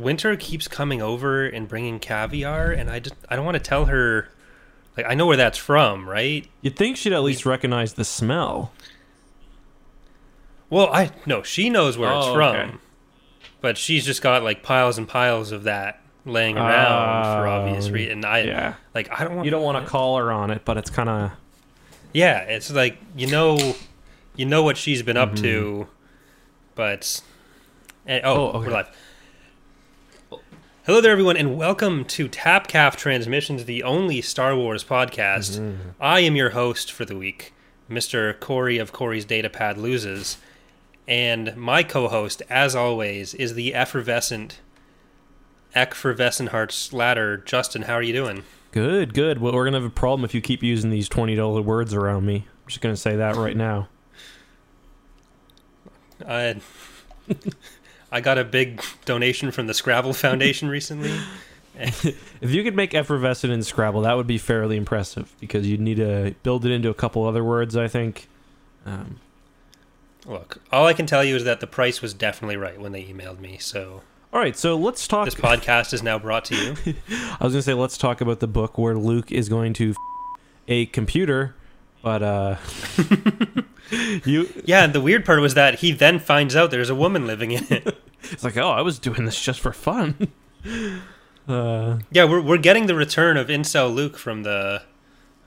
Winter keeps coming over and bringing caviar, and I just I don't want to tell her. Like I know where that's from, right? You'd think she'd at least recognize the smell. Well, I no, she knows where it's Oh, from, okay. but she's just got like piles and piles of that laying around for obvious Um, reasons. And I yeah. like I don't want You don't want to call her on it, but it's kind of Yeah, it's like you know, you know what she's been up to, but and, oh, Mm-hmm. Oh, okay. we're live. Hello there, everyone, and welcome to Tapcaf Transmissions, the only Star Wars podcast. Mm-hmm. I am your host for the week, Mister Corey of Corey's Datapad Loses, and my co-host, as always, is the effervescent, effervescent hearts ladder. Justin, how are you doing? good. Good. Well, we're gonna have a problem if you keep using these twenty dollar words around me. I'm just gonna say that right now. I I got a big donation from the Scrabble Foundation recently. If you could make effervescent in Scrabble, that would be fairly impressive because you'd need to build it into a couple other words. I think. Um, Look, all I can tell you is that the price was definitely right when they emailed me. So all right, so let's talk. this podcast is now brought to you. I was gonna say let's talk about the book where Luke is going to f- a computer, but uh, you Yeah, and the weird part was that he then finds out there's a woman living in it. it's like oh I was doing this just for fun. uh, Yeah, we're we're getting the return of Incel Luke from the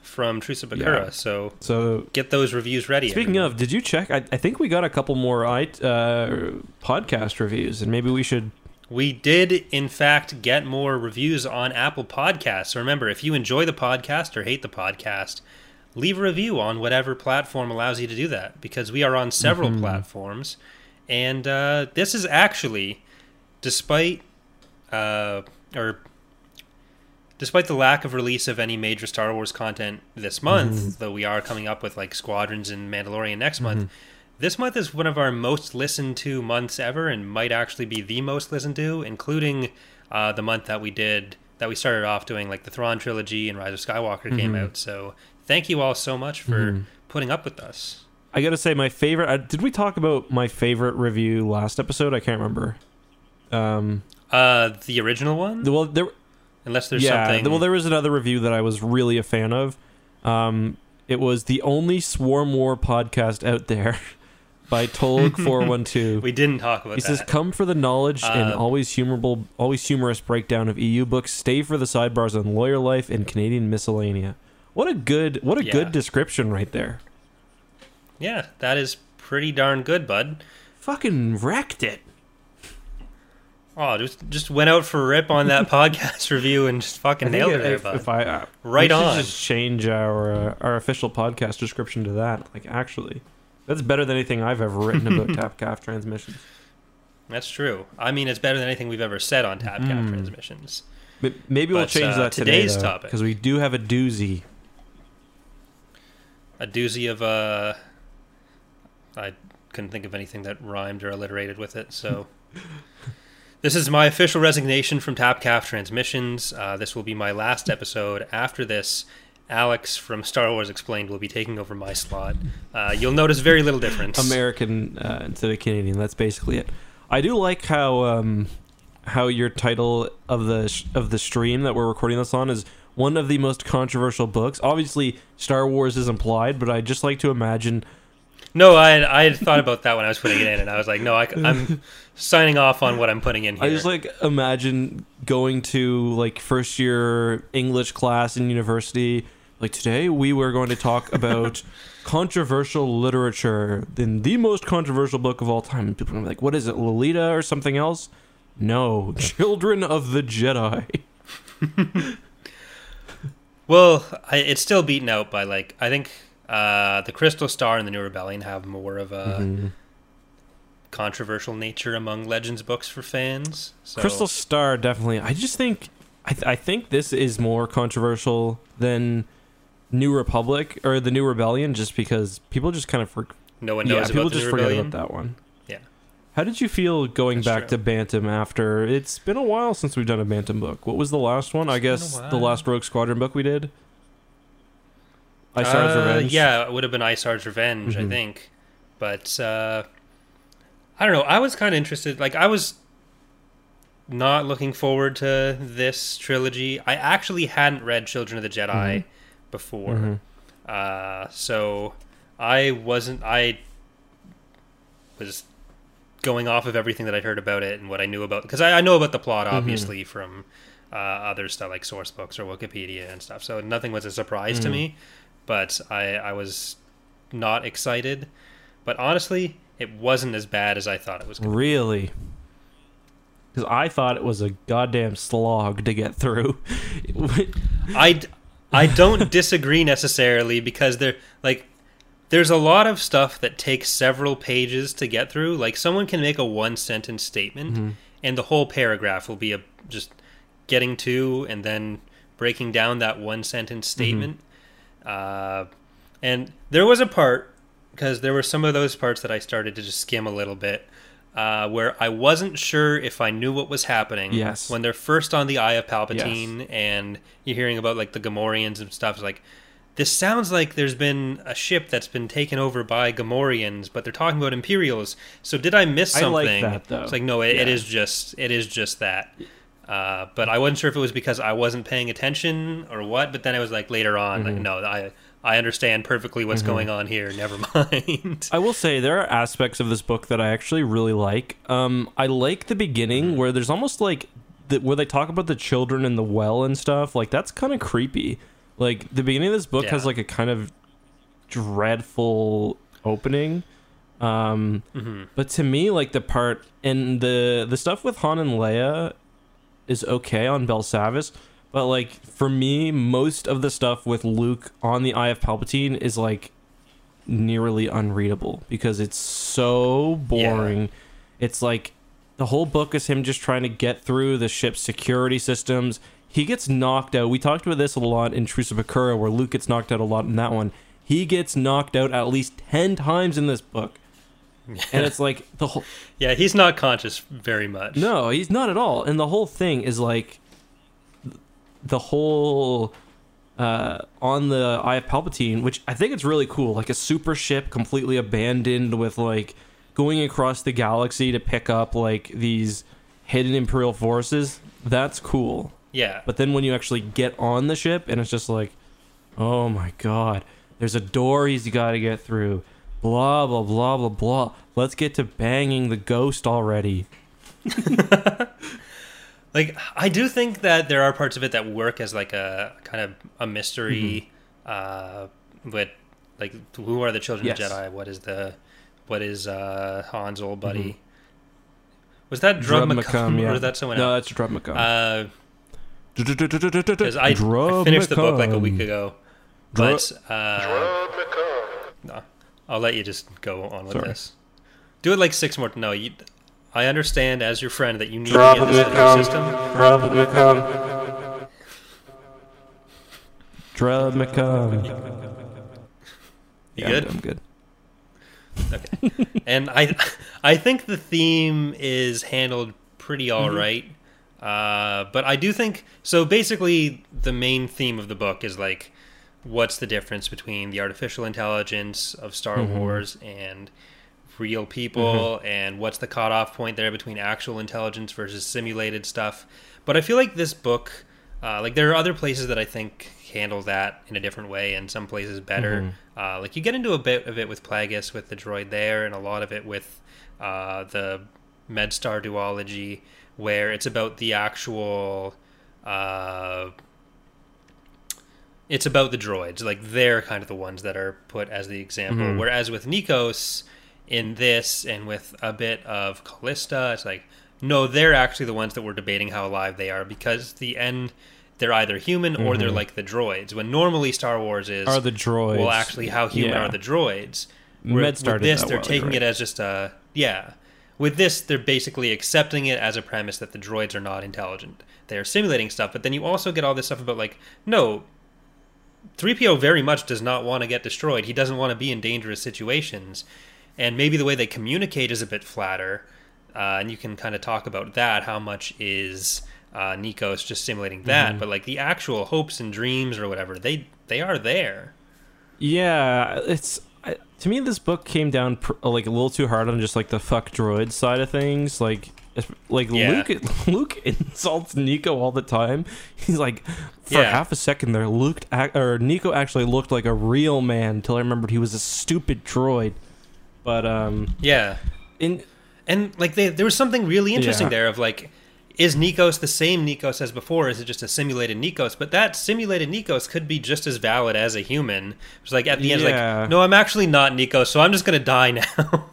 from Truce at Bakura. Yeah. So so get those reviews ready. speaking everyone. of, did you check? I, I think we got a couple more I, uh, podcast reviews, and maybe we should. We did, in fact, get more reviews on Apple Podcasts. So remember, if you enjoy the podcast or hate the podcast, leave a review on whatever platform allows you to do that because we are on several Mm-hmm. platforms. And uh, this is actually, despite, uh, or despite the lack of release of any major Star Wars content this month, Mm-hmm. though we are coming up with like Squadrons and Mandalorian next month, this month is one of our most listened to months ever, and might actually be the most listened to, including uh, the month that we did that we started off doing, like the Thrawn trilogy and Rise of Skywalker came Mm-hmm. out. So thank you all so much for putting up with us. I gotta say, my favorite. Uh, did we talk about my favorite review last episode? I can't remember. Um, Uh, the original one, well, there, unless there's yeah. something. Well, there was another review that I was really a fan of. Um, it was the only Swarm War podcast out there by Tolg four one two. we didn't talk about He that. says, "Come for the knowledge and Uh, always humorable, always humorous breakdown of EU books. Stay for the sidebars on lawyer life and Canadian miscellanea." What a good, what a Yeah. good description right there. yeah, that is pretty darn good, bud. Fucking wrecked it. Oh, just just went out for a rip on that podcast review and just fucking nailed it, there, if, bud. if I uh, Right we should on. just change our uh, our official podcast description to that. Like, actually, that's better than anything I've ever written about Tapcaf transmissions. That's true. I mean, it's better than anything we've ever said on TapCaf Mm. transmissions. But maybe we'll change uh, that today, today's topic. because we do have a doozy. A doozy of uh I couldn't think of anything that rhymed or alliterated with it, so this is my official resignation from TapCaf Transmissions. Uh, this will be my last episode. After this, Alex from Star Wars Explained will be taking over my slot. Uh, you'll notice very little difference. American uh, instead of Canadian. That's basically it. I do like how um, how your title of the sh- of the stream that we're recording this on is one of the most controversial books. Obviously, Star Wars is implied, but I just like to imagine. No, I had, I had thought about that when I was putting it in, and I was like, no, I, am signing off on what I'm putting in here. I just like imagine going to like first year English class in university. Like today, we were going to talk about controversial literature, then the most controversial book of all time. And people are like, "What is it, Lolita or something else?" No, Children of the Jedi. Well, I, it's still beaten out by like I think uh, the Crystal Star and the New Rebellion have more of a Mm-hmm. controversial nature among Legends books for fans. So, Crystal Star definitely. I just think I, th- I think this is more controversial than New Republic or the New Rebellion, just because people just kind of for- no one yeah knows people about the just New forget Rebellion. about that one. How did you feel going That's back true. to Bantam after? It's been a while since we've done a Bantam book. What was the last one? I It's a guess the last Rogue Squadron book we did. Isard's Uh, Revenge. Yeah, it would have been Isard's Revenge, I Mhm. think. But uh, I don't know. I was kind of interested. Like I was not looking forward to this trilogy. I actually hadn't read Children of the Jedi Mhm. before, Mhm. uh, so I wasn't. I was going off of everything that I'd heard about it and what I knew about because I, I know about the plot obviously from uh, other stuff like source books or Wikipedia and stuff. So nothing was a surprise to Mhm. me, but I I was not excited. But honestly, it wasn't as bad as I thought it was. to Really? Because I thought it was a goddamn slog to get through. I, I don't disagree necessarily because they're like there's a lot of stuff that takes several pages to get through. Like someone can make a one sentence statement Mhm. and the whole paragraph will be a just getting to and then breaking down that one sentence statement. Uh, and there was a part because there were some of those parts that I started to just skim a little bit. Uh, where I wasn't sure if I knew what was happening. Yes. When they're first on the Eye of Palpatine and you're hearing about like the Gamorreans and stuff, it's like this sounds like there's been a ship that's been taken over by Gamorreans, but they're talking about Imperials. So did I miss something? I like that, though. It's like no, it, it Yeah. is just it is just that. Uh, but I wasn't sure if it was because I wasn't paying attention or what. But then I was like later on, like Mhm. no, I I understand perfectly what's Mhm. going on here. Never mind. I will say there are aspects of this book that I actually really like. Um, I like the beginning where there's almost like the, where they talk about the children in the well and stuff. Like that's kind of creepy. Like the beginning of this book has like a kind of dreadful opening. Um, hmm but to me, like the part and the the stuff with Han and Leia is okay on Belsavis, but like for me, most of the stuff with Luke on the Eye of Palpatine is like nearly unreadable because it's so boring. It's like the whole book is him just trying to get through the ship's security systems. He gets knocked out. We talked about this a lot in Truce of Bakura, where Luke gets knocked out a lot in that one. He gets knocked out at least ten times in this book. And it's like the whole Yeah, he's not conscious very much. no, he's not at all. And the whole thing is like the whole uh, on the Eye of Palpatine, which I think it's really cool, like a super ship completely abandoned with like going across the galaxy to pick up like these hidden Imperial forces. That's cool. Yeah. But then when you actually get on the ship and it's just like, oh my god, there's a door he's got to get through. Blah blah blah blah blah. Let's get to banging the ghost already. like I do think that there are parts of it that work as like a kind of a mystery. Uh, but like, who are the children Yes. of Jedi? What is the what is uh, Han's old buddy? Was that Drub Drub McKumb, yeah. or was that someone else? No, that's Drub McKumb. Uh, Because because I, I finished the book like a week ago, but uh, no, I'll let you just go on with Sorry. this. Do it like six more. No, you. I understand as your friend that you need to get this in your system. Drub McKumb. You Yeah, good? I'm good. Okay. and I I think the theme is handled pretty all right. Uh, but I do think so basically the main theme of the book is like what's the difference between the artificial intelligence of Star Mhm. Wars and real people and what's the cutoff point there between actual intelligence versus simulated stuff. But I feel like this book uh, like there are other places that I think handle that in a different way and some places better. Mhm. Uh, like you get into a bit of it with Plagueis with the droid there, and a lot of it with uh, the MedStar duology, where it's about the actual. Uh, it's about the droids, like they're kind of the ones that are put as the example. Mhm. Whereas with Nikos, in this and with a bit of Callista, it's like no, they're actually the ones that we're debating how alive they are because the end. They're either human or they're Mhm. like the droids. When normally Star Wars is Are the droids? well, actually, how human Yeah. are the droids? Where- MedStar with this, they're taking it as just a yeah. With this, they're basically accepting it as a premise that the droids are not intelligent. They are simulating stuff, but then you also get all this stuff about like no. 3PO very much does not want to get destroyed. He doesn't want to be in dangerous situations. And maybe the way they communicate is a bit flatter. Uh, and you can kind of talk about that. How much is uh, Nikos just simulating that? Mhm. But like the actual hopes and dreams or whatever, they they are there. Yeah, it's to me this book came down pr- like a little too hard on just like the fuck droid side of things. Like like Yeah. Luke, Luke insults Nico all the time. He's like, for Yeah. half a second there, Luke or Nico actually looked like a real man until I remembered he was a stupid droid. But um, Yeah. in And like they, there was something really interesting Yeah. there of like, is Nikos the same Nikos as before? Is it just a simulated Nikos? But that simulated Nikos could be just as valid as a human. It's like at the end, Yeah. like, no, I'm actually not Nikos, so I'm just gonna die now.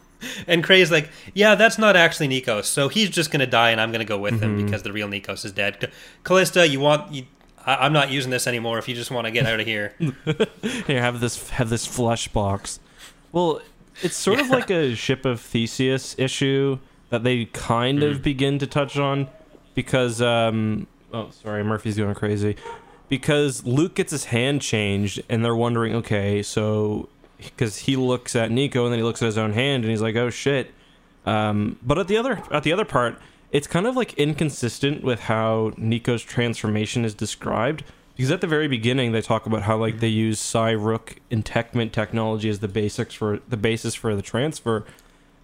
and Cray's like, yeah, that's not actually Nikos, so he's just gonna die, and I'm gonna go with him because the real Nikos is dead. Callista, you want? You, I, I'm not using this anymore. If you just want to get out of here, here have this have this flesh box. Well, it's sort of like a ship of Theseus issue that they kind Mm. of begin to touch on because um oh sorry Murphy's going crazy. Because Luke gets his hand changed and they're wondering okay so because he looks at Nico and then he looks at his own hand and he's like oh shit. Um but at the other at the other part it's kind of like inconsistent with how Nico's transformation is described. Because at the very beginning they talk about how like they use Ssi-ruuk entechment technology as the basics for the basis for the transfer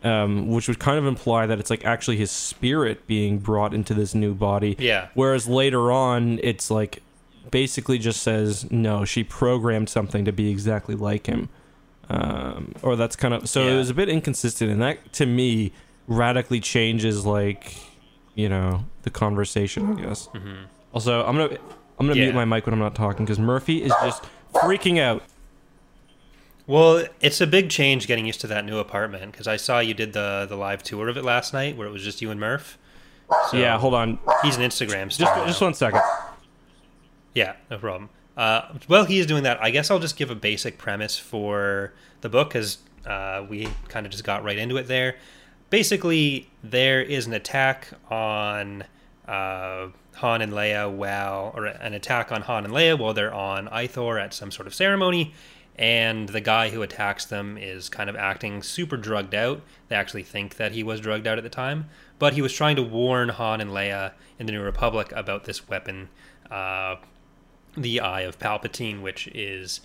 um, which would kind of imply that it's like actually his spirit being brought into this new body yeah, Whereas later on, it's like basically just says no, she programmed something to be exactly like him, um, or that's kind of so it was a bit inconsistent, and that to me radically changes like you know the conversation, I guess. hmm Also, I'm gonna I'm gonna Yeah. mute my mic when I'm not talking because Murphy is just freaking out. Well, it's a big change getting used to that new apartment because I saw you did the the live tour of it last night where it was just you and Murph. So yeah, hold on, he's an Instagram star. just just one second. Yeah, no problem. Uh, well, he is doing that. I guess I'll just give a basic premise for the book because uh, we kind of just got right into it there. Basically, there is an attack on uh, Han and Leia while, or an attack on Han and Leia while they're on Ithor at some sort of ceremony, and the guy who attacks them is kind of acting super drugged out. They actually think that he was drugged out at the time, but he was trying to warn Han and Leia in the New Republic about this weapon. Uh, the Eye of Palpatine, which is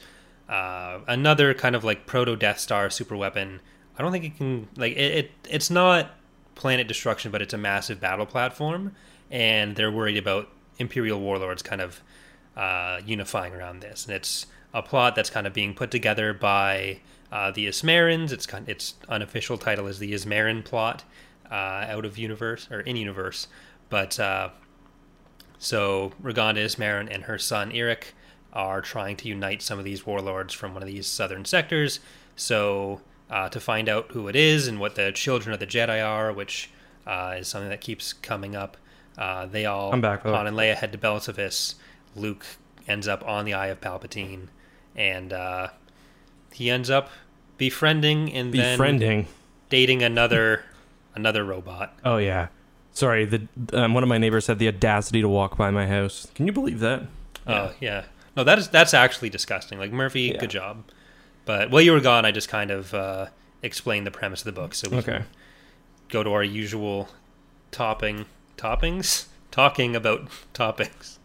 uh, another kind of like proto Death Star super weapon. I don't think it can like it, it. It's not planet destruction, but it's a massive battle platform, and they're worried about Imperial warlords kind of uh, unifying around this, and it's a plot that's kind of being put together by uh, the Ismarens. It's kind its unofficial title is the Ismaren plot uh, out of universe or in universe, but. Uh, so Roganda Ismaren and her son Irek are trying to unite some of these warlords from one of these southern sectors. So uh, to find out who it is and what the children of the Jedi are, which uh, is something that keeps coming up, uh, they all I'm back. Han and Leia head to Belsavis. Luke ends up on the Eye of Palpatine, and uh, he ends up befriending and then Befriending. dating another another robot. Oh yeah. Sorry, the um, one of my neighbors had the audacity to walk by my house. Can you believe that? Oh yeah. No, that is that's actually disgusting. Like Murphy, Yeah. good job. But while you were gone, I just kind of uh, explained the premise of the book, so we Okay. can go to our usual topping toppings, talking about toppings.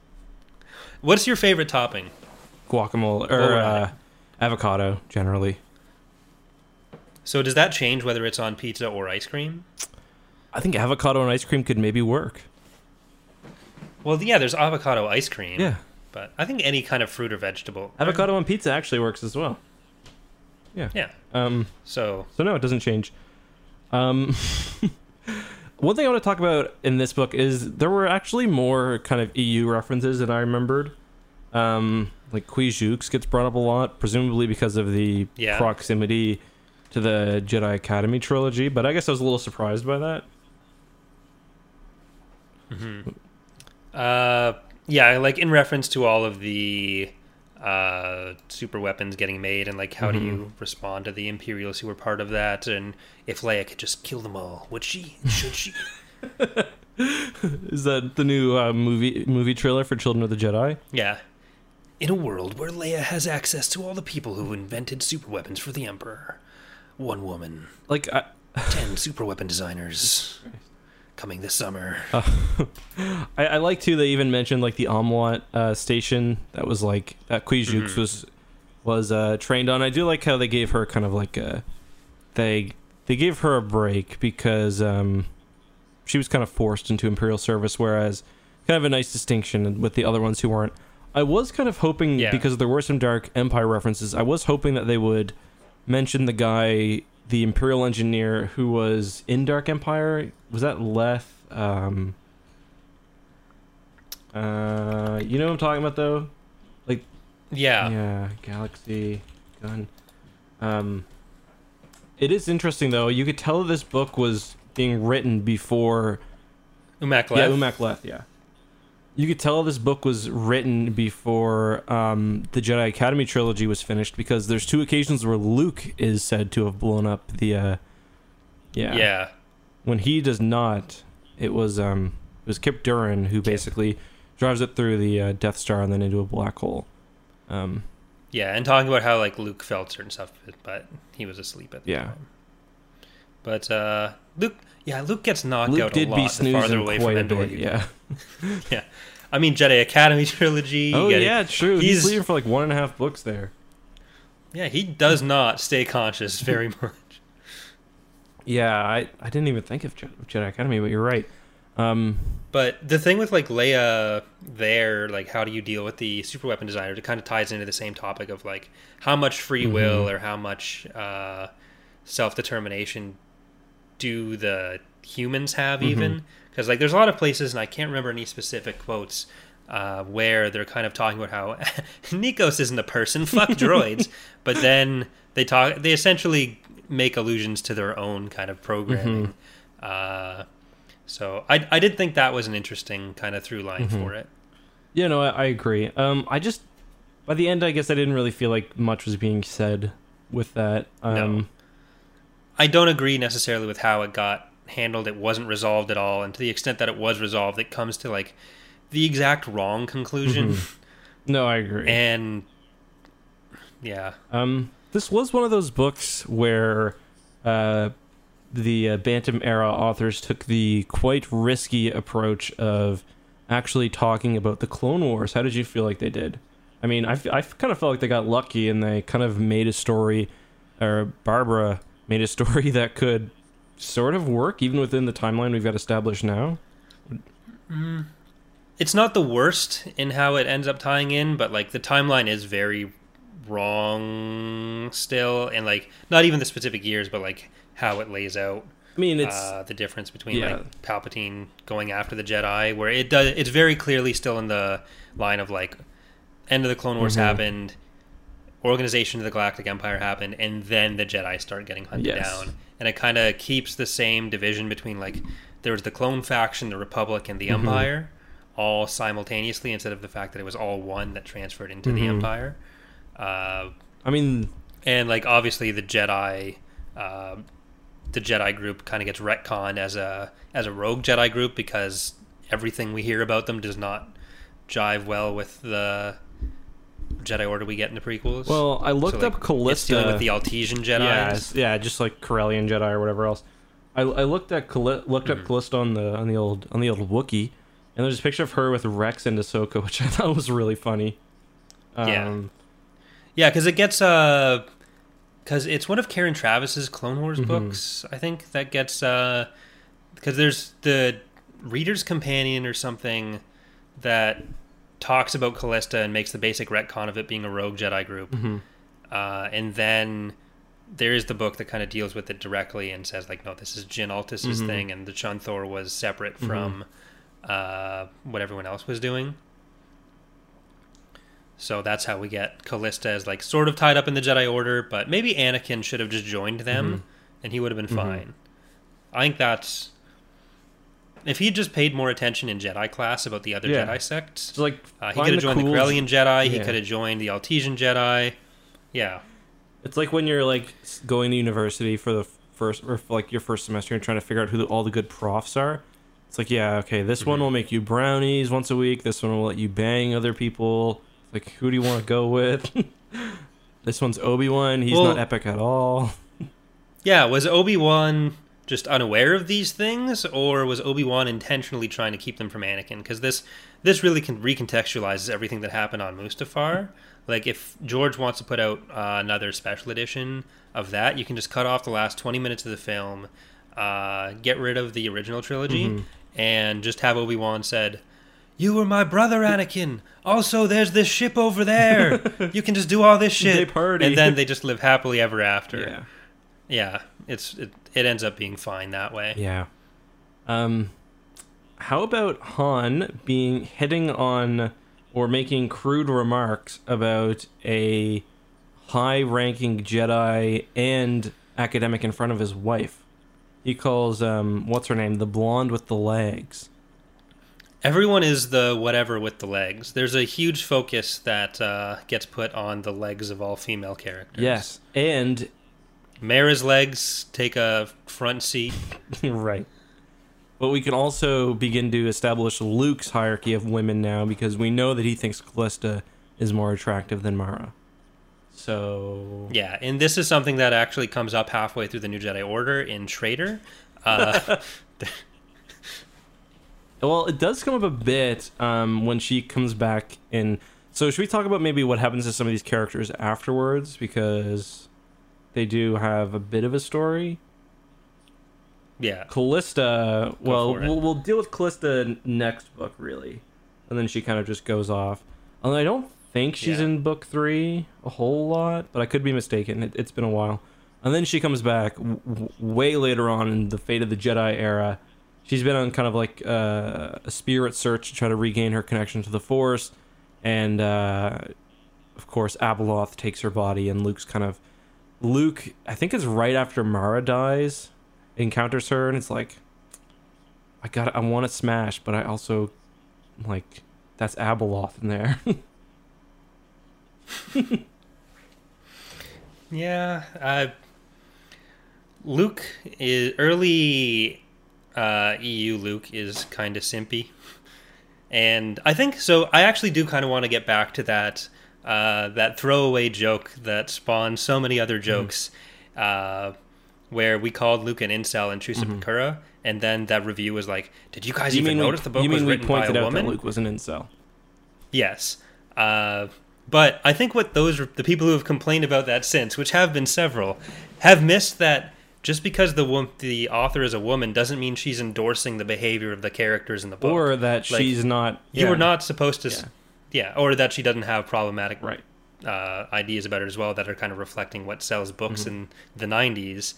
What's your favorite topping? Guacamole or we're uh, avocado generally. So does that change whether it's on pizza or ice cream? I think avocado and ice cream could maybe work. Well, yeah, there's avocado ice cream. Yeah. But I think any kind of fruit or vegetable. Avocado on pizza actually works as well. Yeah. Yeah. Um So so no, it doesn't change. Um One thing I want to talk about in this book is there were actually more kind of EU references than I remembered. Um, like Qwi Xux gets brought up a lot, presumably because of the Yeah. proximity to the Jedi Academy trilogy. But I guess I was a little surprised by that. Uh, yeah, like in reference to all of the uh, super weapons getting made, and like how do you respond to the Imperials who were part of that, and if Leia could just kill them all, would she? Should she? Is that the new uh, movie movie trailer for Children of the Jedi? yeah. In a world where Leia has access to all the people who invented super weapons for the Emperor, one woman, Like, I, ten super weapon designers, coming this summer. I, I like too. They even mentioned like the Omwat uh, station that was like that Qwi Xux Mhm. was was uh, trained on. I do like how they gave her kind of like a they they gave her a break because um she was kind of forced into Imperial service, whereas kind of a nice distinction with the other ones who weren't. I was kind of hoping Yeah. because there were some Dark Empire references. I was hoping that they would mention the guy, the Imperial engineer who was in Dark Empire. Was that Leth? Um, uh, you know what I'm talking about though. Like yeah. Yeah, Galaxy Gun. Um, it is interesting though. You could tell this book was being written before. Umak Yeah, Leth. Umak Leth. Yeah. You could tell this book was written before um, the Jedi Academy trilogy was finished because there's two occasions where Luke is said to have blown up the. Uh, yeah. yeah. When he does not, it was um, it was Kyp Durron who basically drives it through the uh, Death Star and then into a black hole. Um, Yeah, and talking about how like Luke felt certain stuff, but he was asleep at the Yeah. time. But uh, Luke, yeah, Luke gets knocked Luke out did a lot be the farther away quite from bit. you Yeah. I mean, Jedi Academy trilogy. Oh you get- yeah, true. He's, he's- leaving for like one and a half books there. yeah. He does not stay conscious very much. Yeah, I, I didn't even think of Je- Jedi Academy, but you're right. Um, But the thing with like Leia there, like how do you deal with the super weapon designer? It kind of ties into the same topic of like how much free Mhm. will or how much uh, self determination do the humans have Mhm. even? Because like there's a lot of places, and I can't remember any specific quotes. Uh, where they're kind of talking about how Nikos isn't a person, fuck droids, but then they talk, they essentially make allusions to their own kind of programming. Uh, so I, I did think that was an interesting kind of through line Mhm. for it. yeah, no, I, I agree. Um, I just by the end, I guess I didn't really feel like much was being said with that. Um, No. I don't agree necessarily with how it got handled. It wasn't resolved at all, and to the extent that it was resolved, it comes to like the exact wrong conclusion. Mhm. no, I agree. And yeah, Um, this was one of those books where uh, the uh, Bantam era authors took the quite risky approach of actually talking about the Clone Wars. How did you feel like they did? I mean, I kind of felt like they got lucky and they kind of made a story, or Barbara made a story that could sort of work even within the timeline we've got established now. it's not the worst in how it ends up tying in, but like the timeline is very wrong still, and like not even the specific years, but like how it lays out. I mean, it's uh, the difference between yeah. like Palpatine going after the Jedi, where it does it's very clearly still in the line of like end of the Clone Wars Mhm. happened, organization of the Galactic Empire happened, and then the Jedi start getting hunted Yes. down, and it kind of keeps the same division between like there was the clone faction, the Republic, and the Mhm. Empire, all simultaneously instead of the fact that it was all one that transferred into the Mhm. Empire. Uh, I mean, and like obviously the Jedi, uh, the Jedi group kind of gets retconned as a as a rogue Jedi group because everything we hear about them does not jive well with the Jedi Order we get in the prequels. well, I looked So, up like, Callista. It's dealing with the Altisian Jedi. Yeah, yeah, just like Corellian Jedi or whatever else. I, I looked at Cali- looked up Mhm. Callista on the on the old on the old Wookie, and there's a picture of her with Rex and Ahsoka, which I thought was really funny. Um, Yeah. Yeah, because it gets uh, because it's one of Karen Traviss's Clone Wars Mhm. books. I think that gets uh, because there's the Reader's Companion or something that talks about Callista and makes the basic retcon of it being a rogue Jedi group, mhm. uh, and then there is the book that kind of deals with it directly and says like, no, this is Djinn Altis's Mhm. thing, and the Chu'unthor was separate Mhm. from uh, what everyone else was doing. So that's how we get Callista as like sort of tied up in the Jedi Order, but maybe Anakin should have just joined them, Mhm. and he would have been Mhm. fine. I think that's if he just paid more attention in Jedi class about the other Yeah. Jedi sects. It's like Uh, he could have joined cool- the Corellian Jedi. He could have joined the Altisian Jedi. Yeah, It's like when you're like going to university for the first or like your first semester and trying to figure out who the, all the good profs are. It's like, yeah, okay, this one Mhm. will make you brownies once a week. This one will let you bang other people. Like, who do you want to go with? this one's Obi Wan. He's Well- not epic at all. yeah. Was Obi Wan just unaware of these things, or was Obi Wan intentionally trying to keep them from Anakin? Because this this really can recontextualizes everything that happened on Mustafar. Like, if George wants to put out uh, another special edition of that, you can just cut off the last twenty minutes of the film. uh, get rid of the original trilogy Mhm. and just have Obi Wan said, "You were my brother, Anakin. Also, there's this ship over there. you can just do all this shit." They party. and then they just live happily ever after. Yeah. Yeah, it's it, it ends up being fine that way. Yeah. Um, how about Han being hitting on or making crude remarks about a high-ranking Jedi and academic in front of his wife? He calls um, what's her name, the blonde with the legs. Everyone is the whatever with the legs. There's a huge focus that uh, gets put on the legs of all female characters. Yes, and Mara's legs take a front seat. right. But we can also begin to establish Luke's hierarchy of women now because we know that he thinks Callista is more attractive than Mara. So Yeah, and this is something that actually comes up halfway through the New Jedi Order in Traitor. Uh, Well, it does come up a bit um, when she comes back in. So, should we talk about maybe what happens to some of these characters afterwards? Because they do have a bit of a story. yeah, Callista, well, we'll, we'll deal with Callista next book, really. And then she kind of just goes off. Although I don't think she's Yeah. in book three a whole lot, but I could be mistaken. It, it's been a while. And then she comes back w- w- way later on in the Fate of the Jedi era. She's been on kind of like uh, a spirit search to try to regain her connection to the Force. And uh, of course, Abeloth takes her body, and Luke's kind of. Luke, I think it's right after Mara dies, encounters her, and it's like, I got, I want to smash, but I also, like, that's Abeloth in there. yeah. Uh, Luke is early. Uh, EU Luke is kind of simpy, and I think so. I actually do kind of want to get back to that uh, that throwaway joke that spawned so many other jokes, uh, where we called Luke an incel in Truce Mhm. Bakura, and then that review was like, "Did you guys you even notice we, the book was written by a woman?" that Luke was an incel? Yes. Uh, but I think what those the people who have complained about that since, which have been several, have missed that just because the wom- the author is a woman doesn't mean she's endorsing the behavior of the characters in the book. Or that Like, she's not. you yeah. were not supposed to, Yeah. Yeah. or that she doesn't have problematic Right. uh, ideas about it as well that are kind of reflecting what sells books Mm-hmm. in the 90s.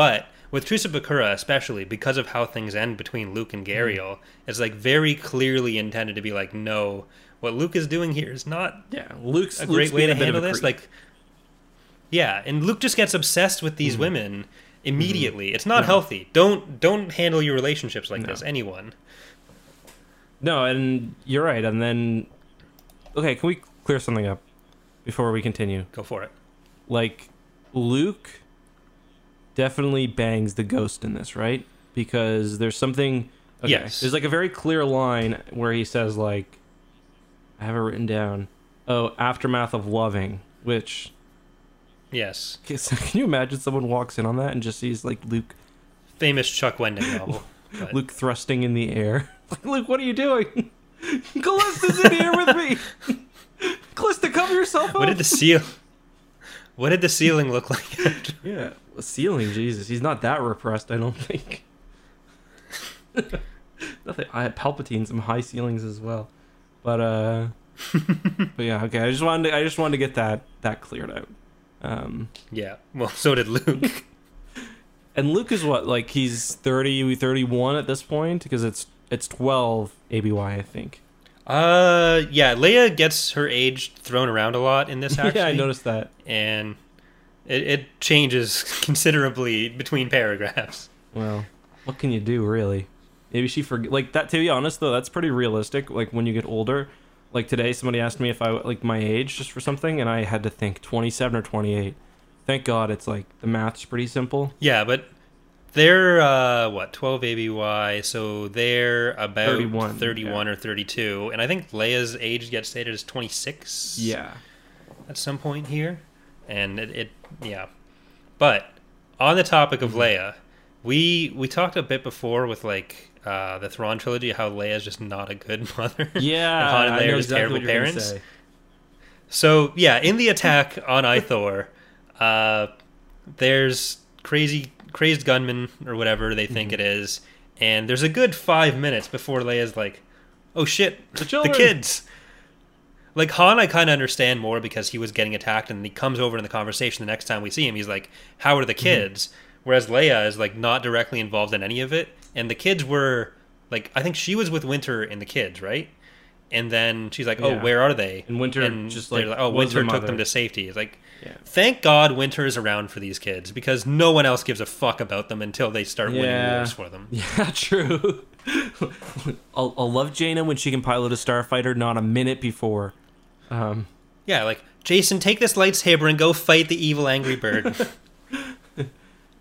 But with Truce of Bakura, especially because of how things end between Luke and Mm-hmm. Gaeriel, it's like very clearly intended to be like, no, what Luke is doing here is not Yeah, Luke's a Luke's great way to a bit of handle this. creep. Like, yeah, and Luke just gets obsessed with Mm-hmm. these women immediately. It's not healthy. Don't don't handle your relationships like No. this. Anyone. No, and you're right. And then, okay, can we clear something up before we continue? Go for it. Like, Luke definitely bangs the ghost in this, right? Because there's something. Okay, Yes. There's like a very clear line where he says, like, I have it written down. Oh, aftermath of loving, which. Yes, can you imagine someone walks in on that and just sees like Luke famous Chuck Wendig novel. But- Luke thrusting in the air. Like, Luke, what are you doing? Callista's in here with me. Callista, cover yourself up. What did the seal? What did the ceiling look like? Yeah, the ceiling. Jesus, he's not that repressed. I don't think. Nothing. I had Palpatine some high ceilings as well, but uh, but yeah, okay. I just wanted to, I just wanted to get that that cleared out. Um, yeah. Well, so did Luke. and Luke is what like he's 30, 31 at this point because it's it's twelve ABY I think. Uh, yeah. Leia gets her age thrown around a lot in this. Actually, yeah, I noticed that. and it, it changes considerably between paragraphs. Well, what can you do, really? Maybe she forget. Like that. To be honest, though, that's pretty realistic. Like when you get older. Like today, somebody asked me if I like my age just for something, and I had to think twenty-seven or twenty-eight. Thank God, it's like the math's pretty simple. Yeah, but they're uh, what twelve ABY, so they're about 31, 31 or thirty two, and I think Leia's age gets stated as twenty six. Yeah. at some point here, and it, it yeah. But on the topic of Mm-hmm. Leia, we we talked a bit before with like uh, the Thrawn trilogy how Leia's just not a good mother. Yeah, and Han and I Leia know are exactly terrible what you're gonna parents. So yeah, in the attack on Ithor, uh, there's crazy crazed gunman or whatever they think mm-hmm. it is, and there's a good five minutes before Leia's like, "Oh shit, The the kids." Like Han, I kind of understand more because he was getting attacked, and he comes over in the conversation the next time we see him. He's like, "How are the mm-hmm. kids?" Whereas Leia is like not directly involved in any of it, and the kids were like, I think she was with Winter and the kids, right? And then she's like, "Oh, Yeah. where are they?" And Winter and just, they're like, "Oh, Winter took mother." them to safety." It's like, Yeah. thank God Winter is around for these kids because no one else gives a fuck about them until they start winning wars for them. Yeah, true. I'll, I'll love Jaina when she can pilot a starfighter, not a minute before. Um, Yeah, like Jacen, take this lightsaber and go fight the evil angry bird.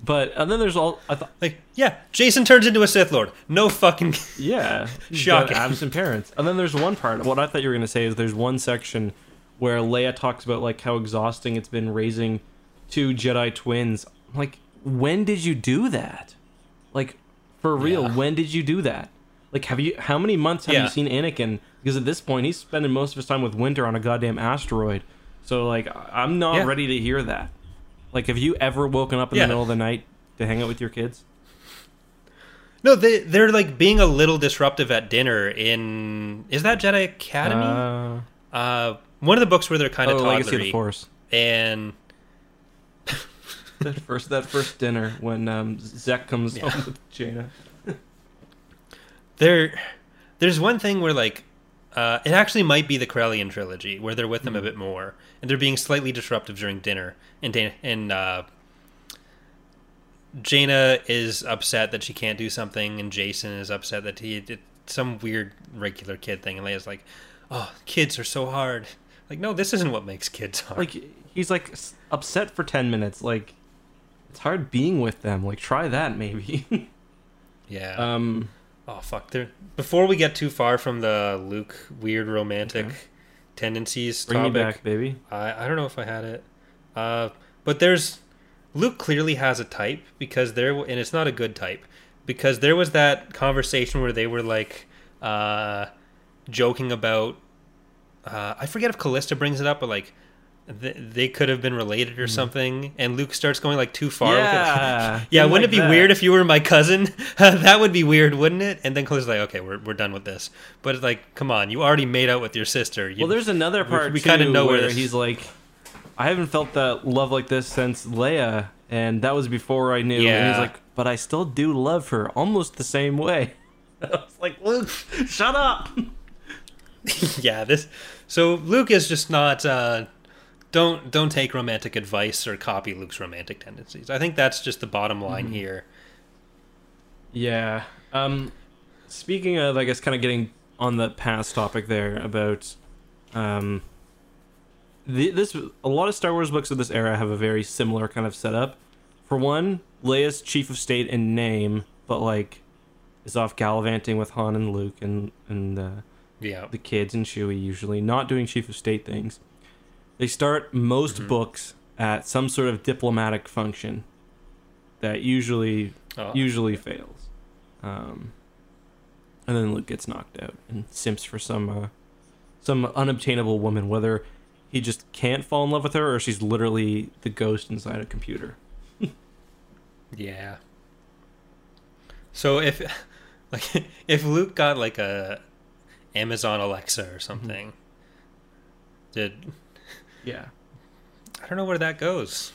but and then there's all I thought. like, yeah, Jacen turns into a Sith Lord. No fucking. Yeah, Shocking. absent parents. And then there's one part. What I thought you were gonna say is there's one section where Leia talks about like how exhausting it's been raising two Jedi twins. I'm like, when did you do that? Like, for real, Yeah. when did you do that? Like, have you? How many months have Yeah. you seen Anakin? Because at this point, he's spending most of his time with Winter on a goddamn asteroid. So like, I- I'm not Yeah. ready to hear that. Like, have you ever woken up in Yeah. the middle of the night to hang out with your kids? No, they they're like being a little disruptive at dinner in. Is that Jedi Academy? Uh, Uh, one of the books where they're kind of oh, Legacy of the Force. and that first that first dinner when um, Zekk comes Yeah. home with Jaina. there there's one thing where like uh, it actually might be the Corellian trilogy where they're with them a bit more and they're being slightly disruptive during dinner and Dana, and uh, Jaina is upset that she can't do something and Jacen is upset that he did some weird regular kid thing and Leia's like oh kids are so hard like no this isn't what makes kids hard Like he's like s- upset for ten minutes. Like it's hard being with them. Like try that maybe. yeah um, Oh fuck! There. Before we get too far from the Luke weird romantic Okay. tendencies bring topic, me back, baby. I I don't know if I had it, uh, but there's Luke clearly has a type because there and it's not a good type because there was that conversation where they were like uh, joking about uh, I forget if Callista brings it up, but like th- they could have been related or something, and Luke starts going like too far. with it. Yeah, Yeah, wouldn't like it be that. weird if you were my cousin? that would be weird, wouldn't it? And then Callista's like, okay, we're, we're done with this. But it's like, come on, you already made out with your sister. You, Well, there's another part we too kinda know where where this- he's like, I haven't felt that love like this since Leia, and that was before I knew. And Yeah. he's like, but I still do love her almost the same way. I was like, Luke, shut up. yeah, this. So Luke is just not. Uh, don't don't take romantic advice or copy Luke's romantic tendencies. I think that's just the bottom line Mm-hmm. here. Yeah. Um, speaking of, I guess, kind of getting on the past topic there about, um, the, this a lot of Star Wars books of this era have a very similar kind of setup. For one, Leia's chief of state in name, but like, is off gallivanting with Han and Luke and and uh, Yeah, the kids and Chewie usually not doing chief of state things. They start most Mhm. books at some sort of diplomatic function that usually Oh, usually fails. Um, and then Luke gets knocked out and simps for some uh, some unobtainable woman, whether he just can't fall in love with her or she's literally the ghost inside a computer. Yeah. So if like if Luke got like a Amazon Alexa or something, did Yeah. I don't know where that goes.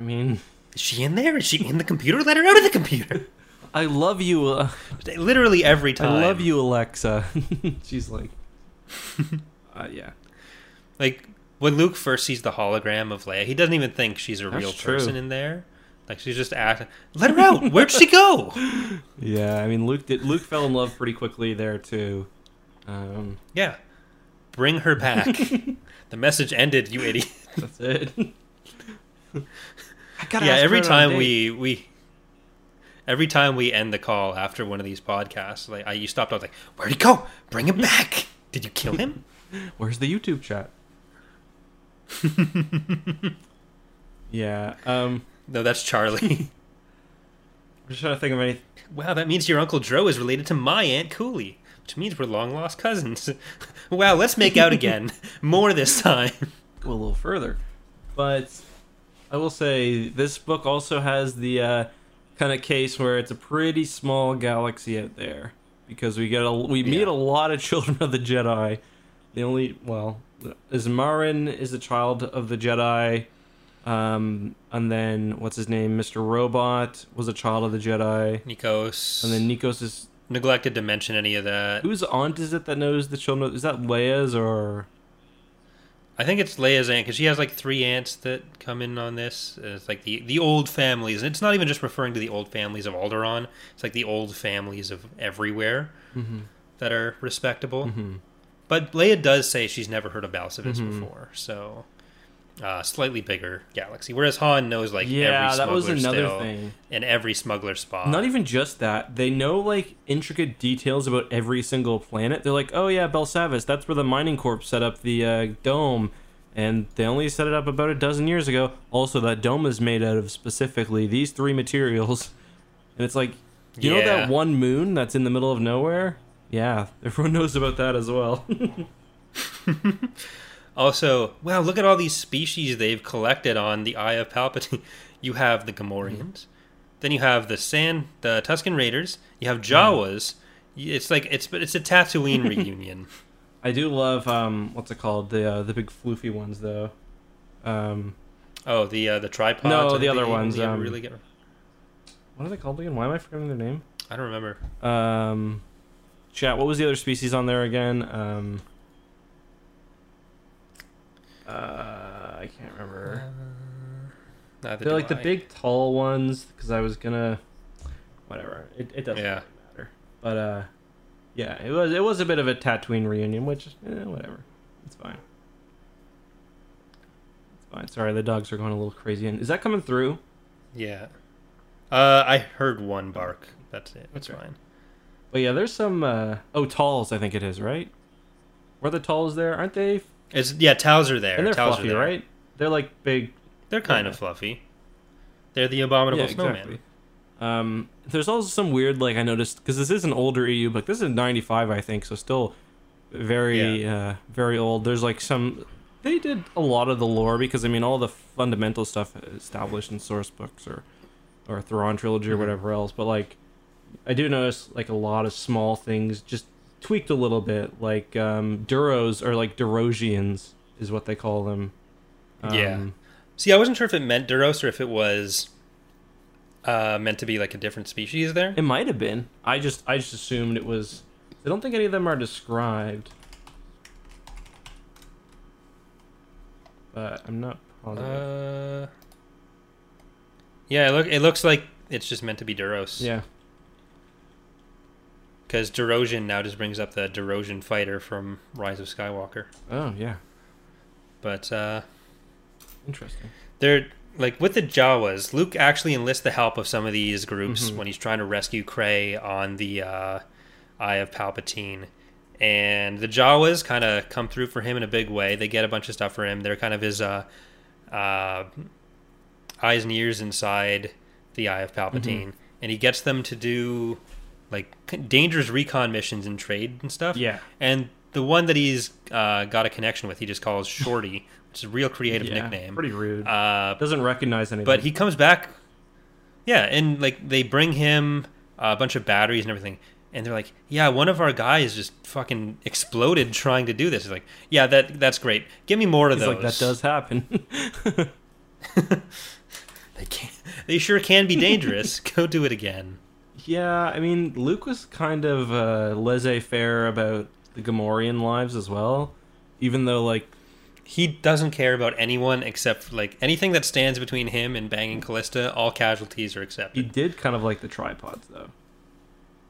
I mean, Is she in there? Is she in the computer? Let her out of the computer. I love you. Uh, Literally every time. I love you, Alexa. she's like, uh, yeah. Like when Luke first sees the hologram of Leia, he doesn't even think she's a That's real true. person in there. Like she's just acting. Let her out. Where'd she go? Yeah, I mean, Luke did. Luke fell in love pretty quickly there too. Um, Yeah. Bring her back. The message ended, you idiot. that's it. I gotta yeah, ask every her out on a time we we every time we end the call after one of these podcasts, like I you stopped, I was like, Where'd he go? Bring him back. Did you kill him? Where's the YouTube chat? yeah. Um. no, that's Charlie. I'm just trying to think of any. wow, that means your Uncle Dro is related to my Aunt Cooley. Which means we're long lost cousins. wow, let's make out again. More this time. Go a little further, but I will say this book also has the uh, kind of case where it's a pretty small galaxy out there because we get a we meet Yeah. a lot of children of the Jedi. The only well, Ismaren is a child of the Jedi, um, and then what's his name, Mr. Robot was a child of the Jedi, Nikos. and then Nikos is neglected to mention any of that. whose aunt is it that knows the children? Is that Leia's or? I think it's Leia's aunt because she has like three aunts that come in on this. It's like the the old families. And it's not even just referring to the old families of Alderaan. It's like the old families of everywhere Mm-hmm. that are respectable. Mhm. But Leia does say she's never heard of Belsavis Mhm. before, so uh, slightly bigger galaxy. Whereas Han knows like yeah, every that was another still thing. and every smuggler spot. Not even just that. They know like intricate details about every single planet. They're like, oh yeah, Belsavis, that's where the mining corp set up the uh, dome, and they only set it up about a dozen years ago. Also, that dome is made out of specifically these three materials, and it's like, you know that one moon that's in the middle of nowhere? Yeah, everyone knows about that as well. Also, wow, look at all these species they've collected on the Eye of Palpatine. You have the Gamorreans, then you have the Sand, the Tusken Raiders. You have Jawas. It's like it's but it's a Tatooine reunion. I do love um, what's it called? The uh, the big floofy ones though. Um, Oh, the uh, the tripods. No, the other ones, um, really get. what are they called again? Why am I forgetting their name? I don't remember. Um, chat. What was the other species on there again? Um, uh, I can't remember. Neither They're like the big tall ones because I was gonna, whatever. It, it doesn't Yeah. really matter. But uh, yeah, it was it was a bit of a Tatooine reunion, which eh, whatever. It's fine. It's fine. Sorry, the dogs are going a little crazy. And is that coming through? Yeah. Uh, I heard one bark. That's it. That's Okay. fine. But yeah, there's some. Uh, oh, Talz. I think it is right. Were the Talz there? Aren't they? It's yeah. Talz are there. And they're Talz fluffy, right? They're like big. They're kind Yeah. of fluffy. They're the abominable Yeah, snowman. exactly. Um, there's also some weird, like I noticed, because this is an older EU book. This is '95, I think, so still very, uh, very old. There's like some. They did a lot of the lore because I mean, all the fundamental stuff established in source books or, or Thrawn trilogy or Mhm. whatever else. But like, I do notice like a lot of small things just tweaked a little bit. Like um, Duros or like Durosians is what they call them. Yeah. Um, See, I wasn't sure if it meant Duros or if it was uh, meant to be like a different species there. It might have been. I just I just assumed it was. I don't think any of them are described. But I'm not positive. Uh, yeah, it look it looks like it's just meant to be Duros. yeah. Because Derosian now just brings up the Derosian fighter from Rise of Skywalker. Oh yeah. But uh, Interesting. they're like with the Jawas. Luke actually enlists the help of some of these groups Mhm. when he's trying to rescue Cray on the uh, Eye of Palpatine. And the Jawas kind of come through for him in a big way. They get a bunch of stuff for him. They're kind of his uh, uh, eyes and ears inside the Eye of Palpatine, and he gets them to do like dangerous recon missions and trade and stuff. Yeah. And the one that he's uh, got a connection with, he just calls Shorty, which is a real creative yeah. nickname. Pretty rude. Uh, Doesn't recognize anything. but he comes back, yeah, and like they bring him a bunch of batteries and everything, and they're like, "Yeah, one of our guys just fucking exploded trying to do this." He's like, "Yeah, that that's great. Give me more of He's those." like that does happen. They can They sure can be dangerous. Go do it again. Yeah, I mean Luke was kind of uh, laissez-faire about the Gamorrean lives as well, even though like He doesn't care about anyone except like anything that stands between him and banging Callista. All casualties are accepted. he did kind of like the tripods though.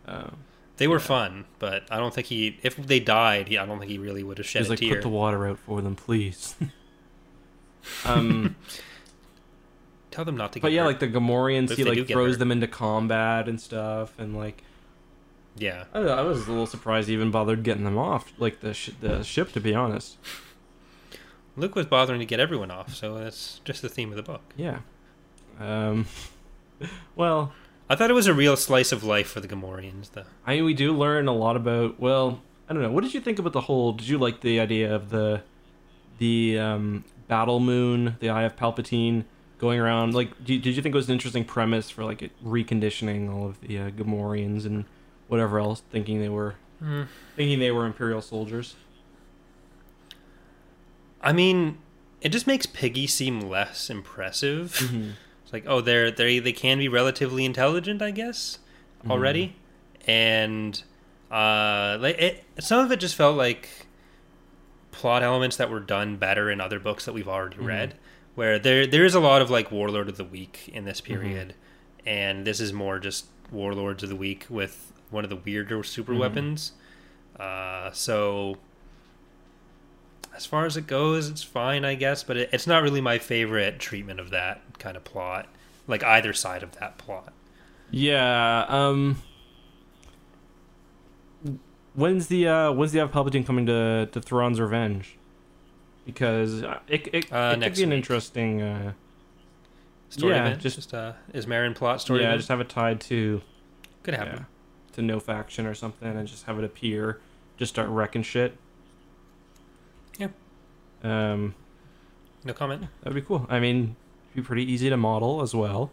Um, They were fun, but I don't think he. If they died, he, I don't think he really would have shed He's a like, tear. put the water out for them, please. um, Tell them not to. Get but yeah, hurt. like the Gamorreans, he like throws them into combat and stuff, and like yeah. I, I was a little surprised he even bothered getting them off, like the sh- the ship, to be honest. Luke was bothering to get everyone off, so that's just the theme of the book. Yeah. Um. Well, I thought it was a real slice of life for the Gamorreans, though. I mean, we do learn a lot about. Well, I don't know. What did you think about the whole? Did you like the idea of the the um, battle moon, the Eye of Palpatine, going around. Like, did, did you think it was an interesting premise for like it reconditioning all of the uh, Gamorreans and whatever else, thinking they were Mm. thinking they were Imperial soldiers? I mean, it just makes Piggy seem less impressive. It's like, oh, they're they they can be relatively intelligent, I guess, already, and uh, like it, some of it just felt like plot elements that were done better in other books that we've already read, where there there is a lot of like Warlord of the Week in this period, and this is more just Warlords of the Week with one of the weirder super Mhm. weapons. Uh, so as far as it goes, it's fine, I guess, but it, it's not really my favorite treatment of that kind of plot, like either side of that plot. Yeah. Um. When's the uh when's the Palpatine coming to to Thrawn's Revenge? Because it it, Uh, it could be an week. interesting. Uh, Story Yeah, event, just- just, uh, Ismaren plot story yeah, event. just have it tied to Could happen. yeah, to no faction or something, and just have it appear, just start wrecking shit. Yeah. Um, No comment. that'd be cool. I mean, it'd be pretty easy to model as well.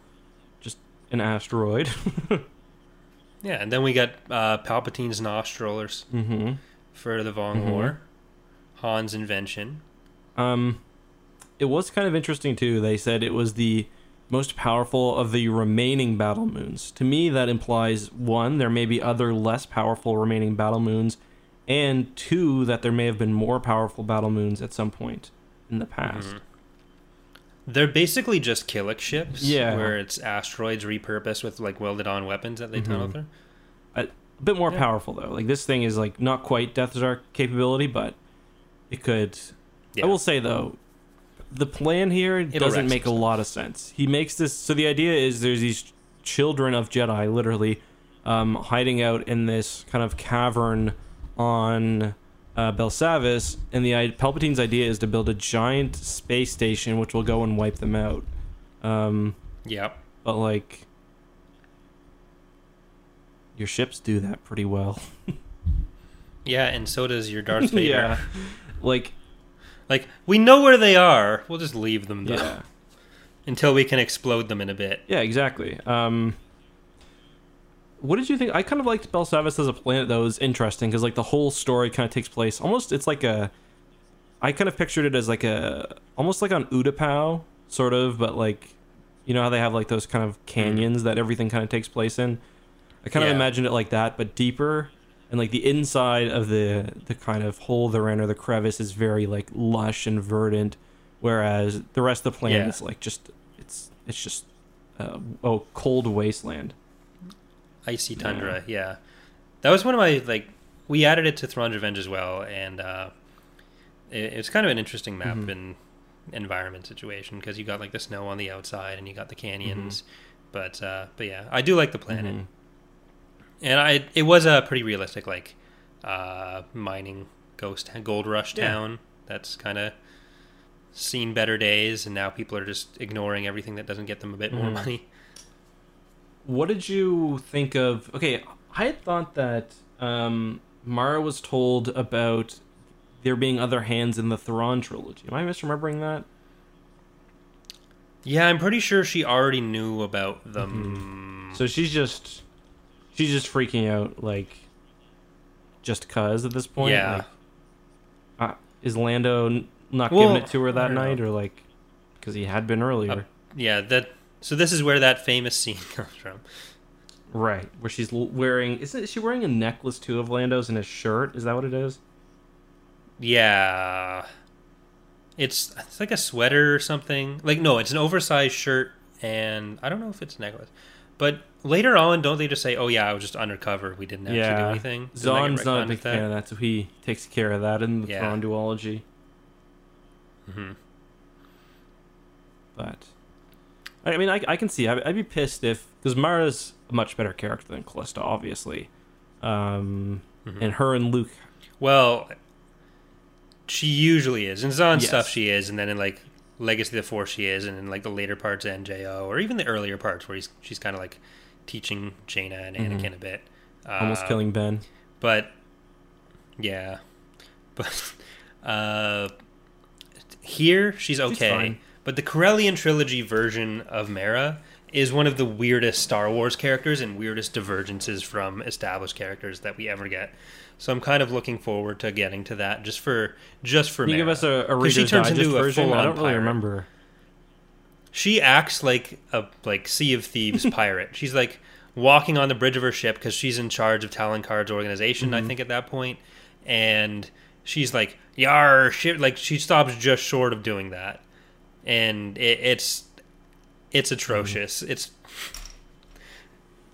Just an asteroid. Yeah, and then we got uh, Palpatine's nostrils mm-hmm. for the Vong Mhm. War, Han's invention. Um, it was kind of interesting too. They said it was the most powerful of the remaining battle moons. To me, that implies one, there may be other less powerful remaining battle moons, and two, that there may have been more powerful battle moons at some point in the past. Mhm. They're basically just Killik ships, Yeah. where it's asteroids repurposed with like welded on weapons that they tunnel Mhm. through. A bit more Yeah. powerful though. Like this thing is like not quite Death Star capability, but it could. Yeah. I will say though, the plan here It'll doesn't make a lot of sense. He makes this so the idea is there's these children of Jedi literally um, hiding out in this kind of cavern on uh, Belsavis, and the Palpatine's idea is to build a giant space station which will go and wipe them out. Um, Yep. but like. Your ships do that pretty well. Yeah, and so does your Darth Vader. yeah. Like, Like we know where they are. We'll just leave them though yeah. until we can explode them in a bit. Yeah, exactly. Um, what did you think? I kind of liked Belsavis as a planet that was interesting because like the whole story kind of takes place almost. It's like a. I kind of pictured it as like a almost like on Utapau, sort of, but like, you know how they have like those kind of canyons that everything kind of takes place in. I kind of imagined it like that, but deeper, and like the inside of the the kind of hole they're in or the crevice is very like lush and verdant, whereas the rest of the planet Yeah. is like just it's it's just uh, oh cold wasteland. Icy tundra. Yeah. that was one of my like. We added it to Thrawn's Revenge as well, and uh, it, it's kind of an interesting map Mhm. and environment situation because you got like the snow on the outside and you got the canyons. But uh, but yeah, I do like the planet. Mhm. And I it was a pretty realistic like uh, mining ghost gold rush Yeah. town that's kind of seen better days, and now people are just ignoring everything that doesn't get them a bit more Mhm. money. What did you think of? Okay, I had thought that um, Mara was told about there being other hands in the Thrawn trilogy. Am I misremembering that? Yeah, I'm pretty sure she already knew about them. So she's just she's just freaking out, like just cause at this point. Yeah. Like, uh, is Lando not Well, giving it to her that night, know. or like because he had been earlier? Uh, yeah, that. So this is where that famous scene comes from. right, where she's wearing. Isn't is she wearing a necklace too of Lando's and a shirt? Is that what it is? Yeah, it's it's like a sweater or something. Like no, it's an oversized shirt, and I don't know if it's a necklace. But later on, don't they just say, "Oh yeah, I was just undercover. We didn't actually do anything." Get Zahn's not a big fan of that, so he takes care of that in the Yeah. Duology. Mhm. But I mean, I, I can see. I'd, I'd be pissed if because Mara's a much better character than Callista, obviously, um, Mhm. and her and Luke. Well, she usually is. In Zon Yes. stuff, she is, and then in like Legacy of the Force, she is, and in like the later parts of NJO, or even the earlier parts where he's she's kind of like teaching Jaina and Mhm. Anakin a bit, Almost Uh, killing Ben. But yeah, but uh, here she's okay. fine. but the Corellian trilogy version of Mara is one of the weirdest Star Wars characters and weirdest divergences from established characters that we ever get. So I'm kind of looking forward to getting to that just for just for Can you give us a, a she turns into a version? I don't really pirate. remember. She acts like a like Sea of Thieves pirate. She's like walking on the bridge of her ship because she's in charge of Talon Karrde's organization. I mm-hmm. think at that point, and she's like, "Yar, shit!" Like she stops just short of doing that, and it, it's it's atrocious. It's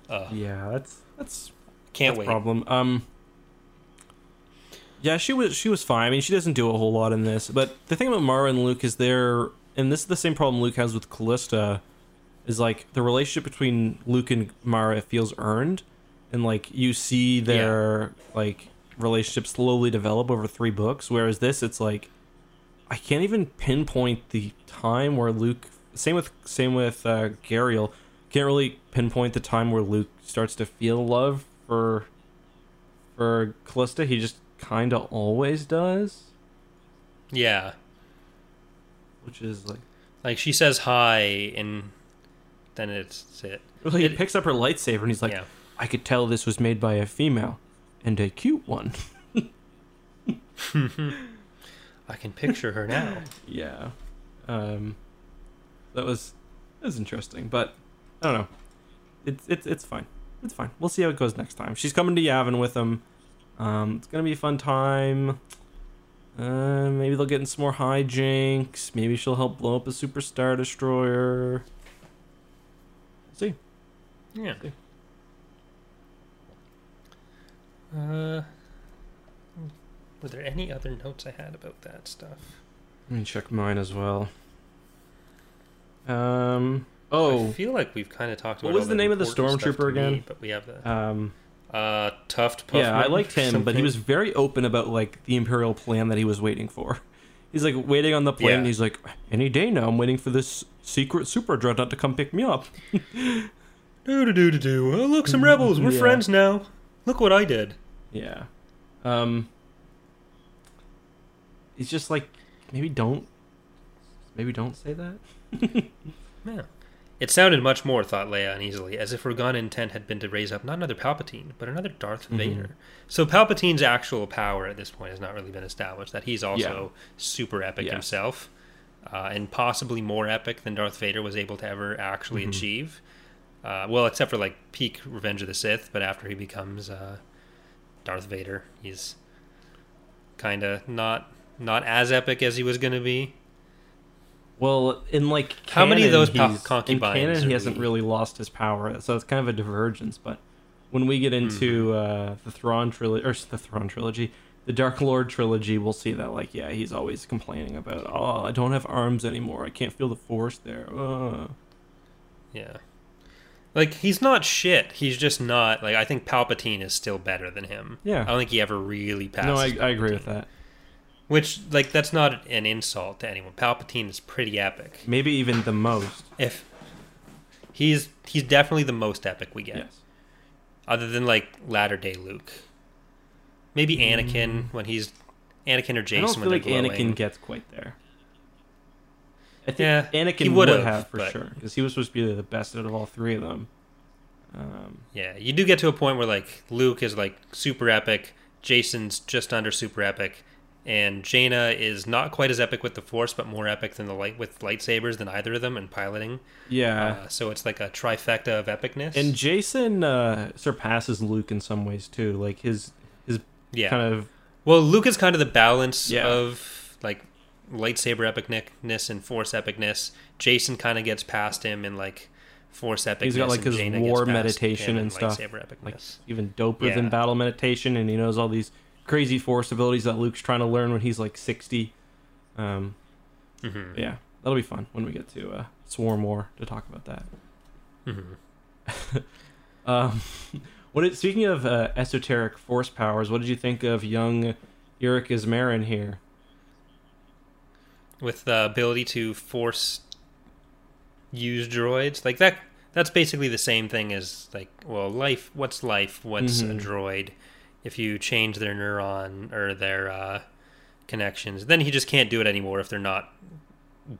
uh, Yeah, that's that's can't that's wait. problem. Um, yeah, she was she was fine. I mean, she doesn't do a whole lot in this, but the thing about Mara and Luke is they're and this is the same problem Luke has with Callista, is like the relationship between Luke and Mara feels earned, and like you see their like relationship slowly develop over three books. Whereas this, it's like I can't even pinpoint the time where Luke. Same with same with uh, Gaeriel. Can't really pinpoint the time where Luke starts to feel love for for Callista. He just kind of always does, Yeah, which is like. like she says hi, and then it's it. Well, he It- picks up her lightsaber and he's like, yeah, "I could tell this was made by a female, and a cute one." I can picture her now. Yeah. Um, that was that was interesting, but I don't know. It's it's it's fine. It's fine. We'll see how it goes next time. She's coming to Yavin with him. Um, it's gonna be a fun time. Uh, maybe they'll get in some more hijinks. Maybe she'll help blow up a superstar destroyer. see. Yeah. Uh, were there any other notes I had about that stuff? Let me check mine as well. Um. I Oh. feel like we've kind of talked about. What was the name of the stormtrooper to me, again? but we have the Um. uh, Tuft. Puffman Yeah, I liked him, but he was very open about like the imperial plan that he was waiting for. He's like waiting on the plane. Yeah. And he's like, any day now, I'm waiting for this secret super dreadnought to come pick me up. do do do do do. Oh, look, some rebels. We're Yeah. friends now. Look what I did. Yeah. Um. He's just like, maybe don't, maybe don't say that. Yeah. It sounded much more, thought Leia uneasily, as if Ragan intent had been to raise up not another Palpatine, but another Darth Mhm. Vader. So Palpatine's actual power at this point has not really been established. That he's also super epic Yes. himself, uh, and possibly more epic than Darth Vader was able to ever actually Mhm. achieve. Uh, well, except for like peak Revenge of the Sith, but after he becomes uh, Darth Vader, he's kind of not not as epic as he was going to be. Well, in like How many of those concubines In canon, he hasn't we- really lost his power, so it's kind of a divergence. But when we get into Mm-hmm. uh, the Thrawn trilogy, or the Thrawn trilogy, the Dark Lord trilogy, we'll see that. Like, yeah, he's always complaining about, oh, I don't have arms anymore. I can't feel the Force there. Uh. Yeah. Like he's not shit. He's just not like I think Palpatine is still better than him. Yeah. I don't think he ever really passed. No, I, I agree with that. Which like that's not an insult to anyone. Palpatine is pretty epic. Maybe even the most. If he's he's definitely the most epic we get, Yes. other than like latter day Luke. Maybe Anakin when he's Anakin or Mm. I Jacen don't feel when like. Anakin gets quite there. I think Yeah, Anakin he would have for but- sure because he was supposed to be the best out of all three of them. Um, Yeah, you do get to a point where like Luke is like super epic, Jacen's just under super epic, and Jaina is not quite as epic with the Force, but more epic than the light with lightsabers than either of them and piloting. yeah, Uh, so it's like a trifecta of epicness. and Jacen uh, surpasses Luke in some ways too. Like his his yeah, kind of well, Luke is kind of the balance Yeah. of like lightsaber epicness and Force epicness. Jacen kind of gets past him in like Force epicness. He's got, like, his Jaina war meditation in and stuff. Lightsaber epicness. like even doper than battle meditation, and he knows all these crazy Force abilities that Luke's trying to learn when he's like sixty. Um, Mhm. yeah, that'll be fun when we get to uh, Swarm War to talk about that. Mhm. Um, what did, speaking of uh, esoteric force powers, what did you think of young Irek Ismaren here? with the ability to force use droids like that that's basically the same thing as like well life what's life what's Mhm. a droid if you change their neuron or their uh, connections then he just can't do it anymore if they're not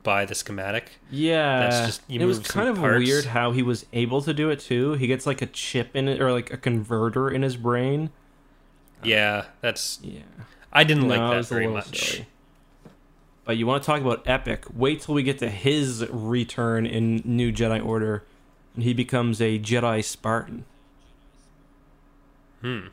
by the schematic. Yeah, That's just- you it was kind of parts. weird how he was able to do it too. He gets like a chip in it or like a converter in his brain. Yeah, that's Yeah, I didn't No, like that very much. silly. But you want to talk about epic? Wait till we get to his return in New Jedi Order, and he becomes a Jedi Spartan. Hmm.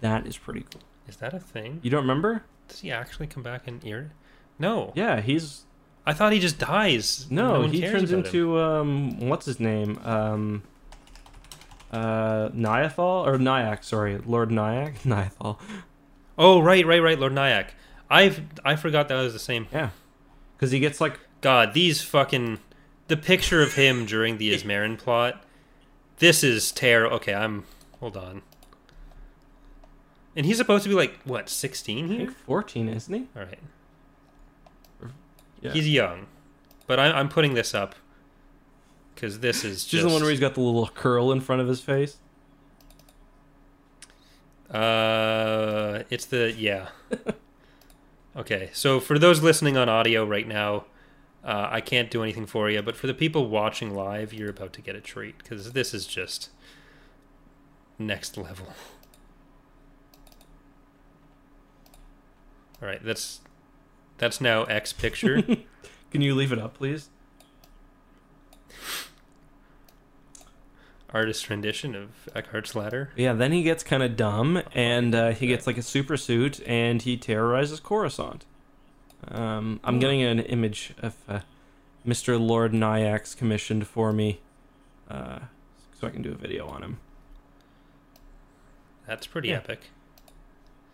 That is pretty cool. Is that a thing? You don't remember? Does he actually come back in ear? No. Yeah, he's I thought he just dies. no, one he turns into um, what's his name? Um, uh, Niathal or Nyax? Sorry, Lord Nyax. Niathal. Oh, right, right, right, Lord Nyax. I've I forgot that was the same. Yeah, because he gets like God, these fucking the picture of him during the Ismaren plot. This is terrible. Okay, I'm hold on. And he's supposed to be like what, 16 I here? think fourteen, isn't he? All right. Yeah. He's young. But I, I'm putting this up cuz this is Just, just the one where he's got the little curl in front of his face. Uh, it's the yeah. okay, so for those listening on audio right now, uh, I can't do anything for you, but for the people watching live, you're about to get a treat because this is just next level. All right, that's that's now X picture. Can you leave it up, please? artist rendition of Eckhart's Ladder. Yeah, then he gets kind of dumb, and uh, he gets like a super suit, and he terrorizes Coruscant. Um, I'm getting an image of uh, Mr. Lord Nyax commissioned for me, uh, so I can do a video on him. That's pretty Yeah. epic.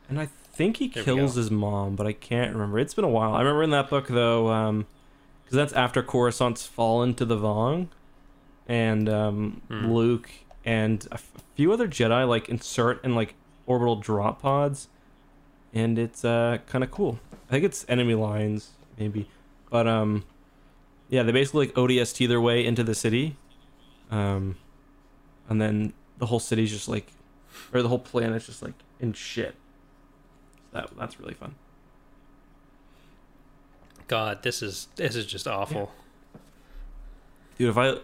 And I think he There kills his mom, but I can't remember. It's been a while. I remember in that book though, because that's after Coruscant's fallen to the Vong, and um, Hmm. Luke and a few other Jedi like insert in like orbital drop pods, and it's uh kind of cool. I think it's enemy lines maybe, but um, yeah, they basically like ODST their way into the city, um, and then the whole city's just like, or the whole planet's just like in shit. That that's really fun. God, this is this is just awful. Dude, if I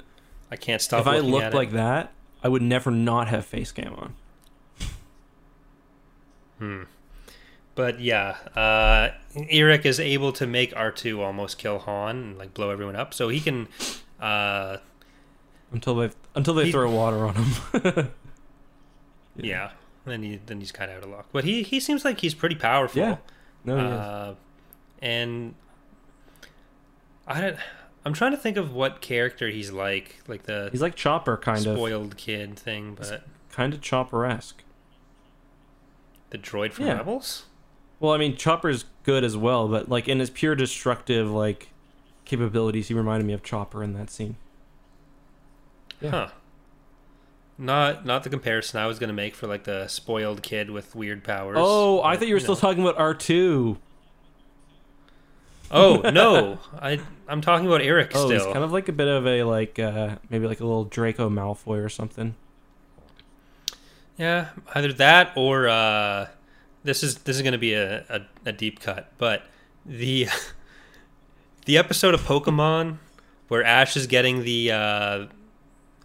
I can't stop. if I looked at it. like that, I would never not have face cam on. Hmm. But yeah, uh, Irek is able to make R2 almost kill Han and like blow everyone up. So he can. Uh, Until they until they He- throw water on him. yeah. Then he then he's kind of out of luck. But he he seems like he's pretty powerful. Yeah. No, uh, and I don't. I'm trying to think of what character he's like, like the He's like Chopper kind of. spoiled kid thing, but Kind of Chopper esque. the droid from Yeah. Rebels. Well, I mean Chopper's good as well, but like in his pure destructive like capabilities, he reminded me of Chopper in that scene. Yeah. Huh. Not not the comparison I was gonna make for like the spoiled kid with weird powers. Oh, I but, thought you were know. still talking about R two. Oh no, I I'm talking about Irek Oh, he's still. kind of like a bit of a like uh maybe like a little Draco Malfoy or something. Yeah, either that or uh, this is this is going to be a, a, a deep cut, but the the episode of Pokemon where Ash is getting the uh,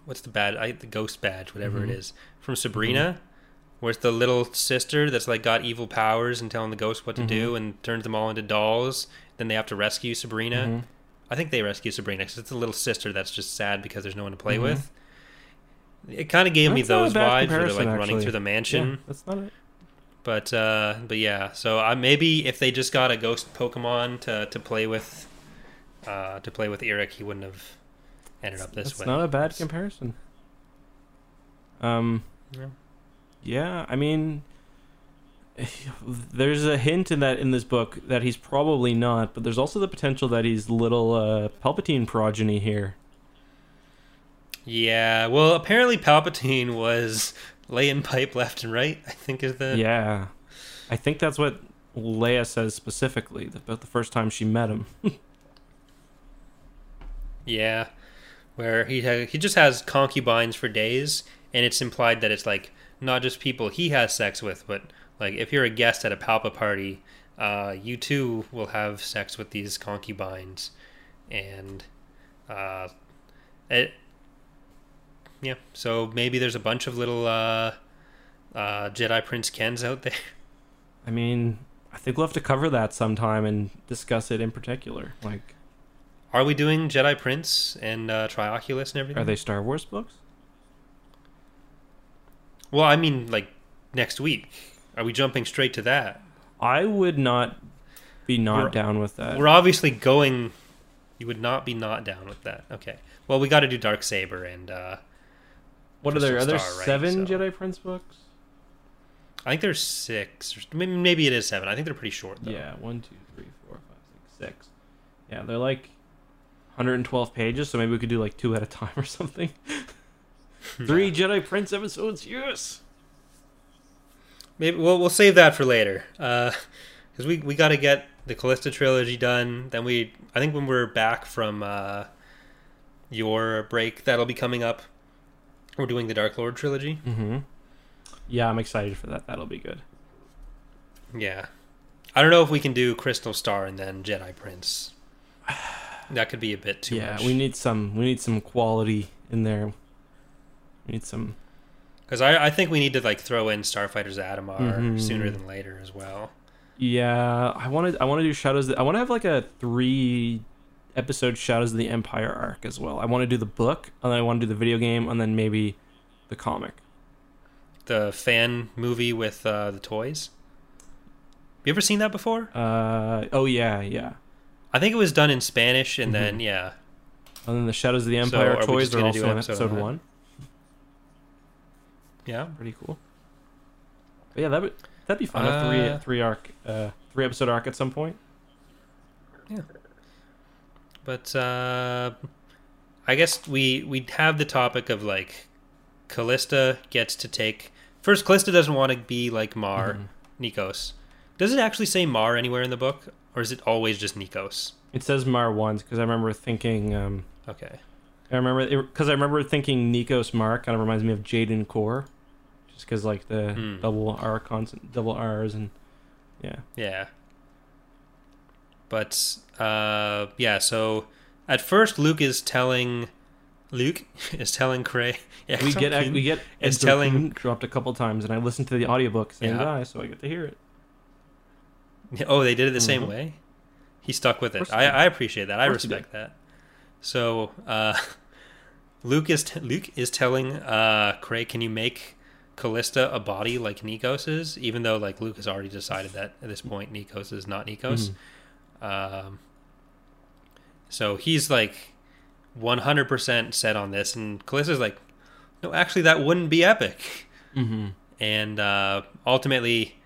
what's the bad I, the ghost badge, whatever Mhm. it is, from Sabrina, where it's the little sister that's like got evil powers and telling the ghosts what to do and turns them all into dolls. Then they have to rescue Sabrina. Mhm. I think they rescue Sabrina because it's a little sister that's just sad because there's no one to play Mhm. with. It kind of gave me That's a those vibes where they're like running actually. through the mansion. Yeah, that's not it. But uh, but yeah, so I maybe if they just got a ghost Pokemon to, to play with, uh, to play with Irek, he wouldn't have ended up this That's way. not a bad comparison. Um, Yeah. yeah, I mean, there's a hint in that in this book that he's probably not, but there's also the potential that he's little uh, Palpatine progeny here. Yeah, well, apparently Palpatine was laying pipe left and right. I think is the yeah, I think that's what Leia says specifically about the first time she met him. Yeah, where he ha- he just has concubines for days, and it's implied that it's like not just people he has sex with, but like if you're a guest at a Palpa party, uh, you too will have sex with these concubines, and uh, it. Yeah, so maybe there's a bunch of little uh, uh, Jedi Prince Kens out there. I mean, I think we'll have to cover that sometime and discuss it in particular. Like, Are we doing Jedi Prince and uh, Trioculus and everything? are they Star Wars books? Well, I mean, like next week. Are we jumping straight to that? I would not be not We're- down with that. We're obviously going. You would not be not down with that. Okay. Well, we got to do Dark Saber and uh, what are there? Are there Star, right, seven so- Jedi Prince books? I think there's six. Maybe, maybe it is seven. I think they're pretty short though. Yeah, one, two, three, four, five, six, six. Yeah, they're like 112 pages, so maybe we could do like two at a time or something. Three Jedi Prince episodes, yes. Maybe we'll we'll save that for later. Because we we got to get the Callista trilogy done. Then we I think when we're back from uh, your break, that'll be coming up. We're doing the Dark Lord trilogy. Mm-hmm. Yeah, I'm excited for that. That'll be good. Yeah. I don't know if we can do Crystal Star and then Jedi Prince. That could be a bit too yeah, much. Yeah, we need some. We need some quality in there. We need some. Because I, I think we need to like throw in Starfighters Adumar Mhm. sooner than later as well. Yeah, I wanted. I want to do Shadows. I want to have like a three episode Shadows of the Empire arc as well. I want to do the book, and then I want to do the video game, and then maybe the comic. The fan movie with uh, the toys. You ever seen that before? Uh oh yeah yeah. I think it was done in Spanish, and then Mhm. yeah, And then the Shadows of the So, Empire are toys are also in episode episode on one. yeah. Pretty cool. But yeah, that would that'd be fun. a Uh, three three arc, uh, three episode arc at some point. Yeah. But uh, I guess we we have the topic of like Callista gets to take first. Callista doesn't want to be like Marr, Mhm. Nichos. Does it actually say Marr anywhere in the book, or is it always just Nichos? It says Marr once because I remember thinking. Um, Okay. I remember because I remember thinking Nichos Marr kind of reminds me of Jaden Korr, just because like the Hmm. double R constant, double R's, and yeah. Yeah. But uh, yeah, so at first Luke is telling Luke is telling Cray. Yeah, we get we get is telling- dropped a couple times, and I listened to the audiobook same Yeah. guy, so I get to hear it. Oh, they did it the same Mhm. way. He stuck with it. I. I appreciate that. I Of course he respect that. So uh, Luke is t- Luke is telling uh, Cray, "Can you make Callista a body like Nichos is?" Even though like Luke has already decided that at this point Nichos is not Nichos. Mhm. Um, so he's like 100% set on this, and Callista's like, no, actually, that wouldn't be epic. Mm-hmm. And uh, ultimately,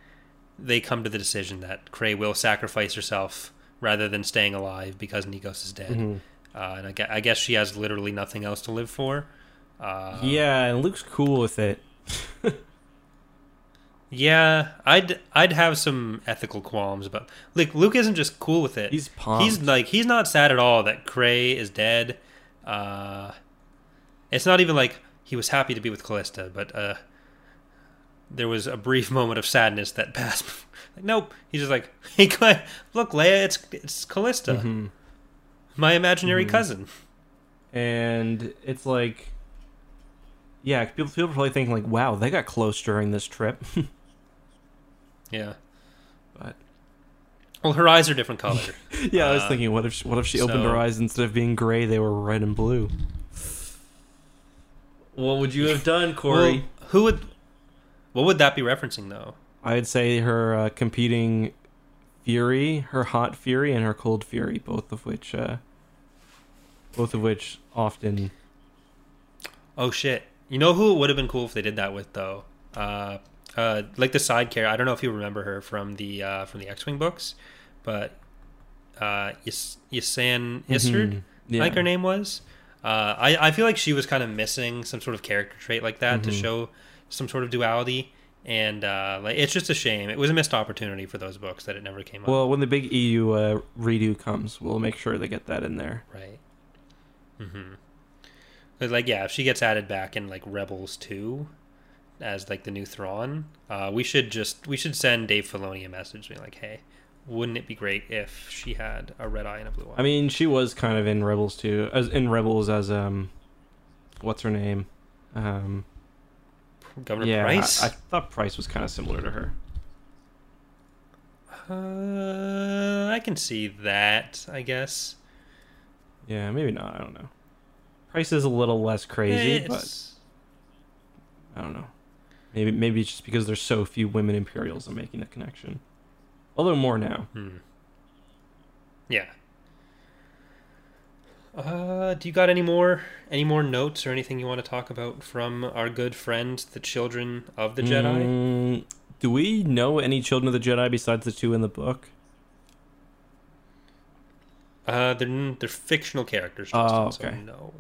they come to the decision that Cray will sacrifice herself rather than staying alive because Nichos is dead. Mhm. Uh, and I, gue- I guess she has literally nothing else to live for. Uh, yeah, and Luke's cool with it. yeah, I'd I'd have some ethical qualms, but like Luke isn't just cool with it. He's pumped. He's like he's not sad at all that Cray is dead. Uh, it's not even like he was happy to be with Callista, but uh, there was a brief moment of sadness that passed. like, nope. He's just like, hey, look, Leia, it's it's Callista, Mhm. my imaginary Mhm. cousin. and it's like yeah people, people probably thinking like wow they got close during this trip Yeah. but Well, her eyes are different color. yeah i was Uh, thinking what if she, what if she opened her eyes instead of being gray they were red and blue what would you have done Well, who would? What would that be referencing though? i'd say her uh, competing fury her hot fury and her cold fury both of which uh both of which often Oh shit! You know who it would have been cool if they did that with though? Uh, uh, like the side character. I don't know if you remember her from the uh, from the X-wing books, but uh, Yas- Ysanne Isard, Mhm. I yeah. think her name was. Uh, I I feel like she was kind of missing some sort of character trait like that to Mhm. show some sort of duality, and uh, like it's just a shame. It was a missed opportunity for those books that it never came up. well when the big eu uh, redo comes we'll make sure they get that in there Right. Mm-hmm. But like, yeah, if she gets added back in like Rebels two, as like the new Thrawn, uh, we should just we should send Dave Filoni a message being like, hey, wouldn't it be great if she had a red eye and a blue eye? I mean, she was kind of in Rebels too, as in Rebels as um, what's her name? Um, Governor yeah, Pryce. I, I thought Pryce was kind of similar to her. Uh, I can see that. I guess. Yeah, maybe not. I don't know. Pryce is a little less crazy, but I don't know. Maybe maybe it's just because there's so few women Imperials, I'm making that connection. Although more now. Hmm. Yeah. Uh, do you got any more any more notes or anything you want to talk about from our good friend, the children of the Jedi? Mm, do we know any children of the Jedi besides the two in the book? Uh, they're they're fictional characters. Oh, okay. So no.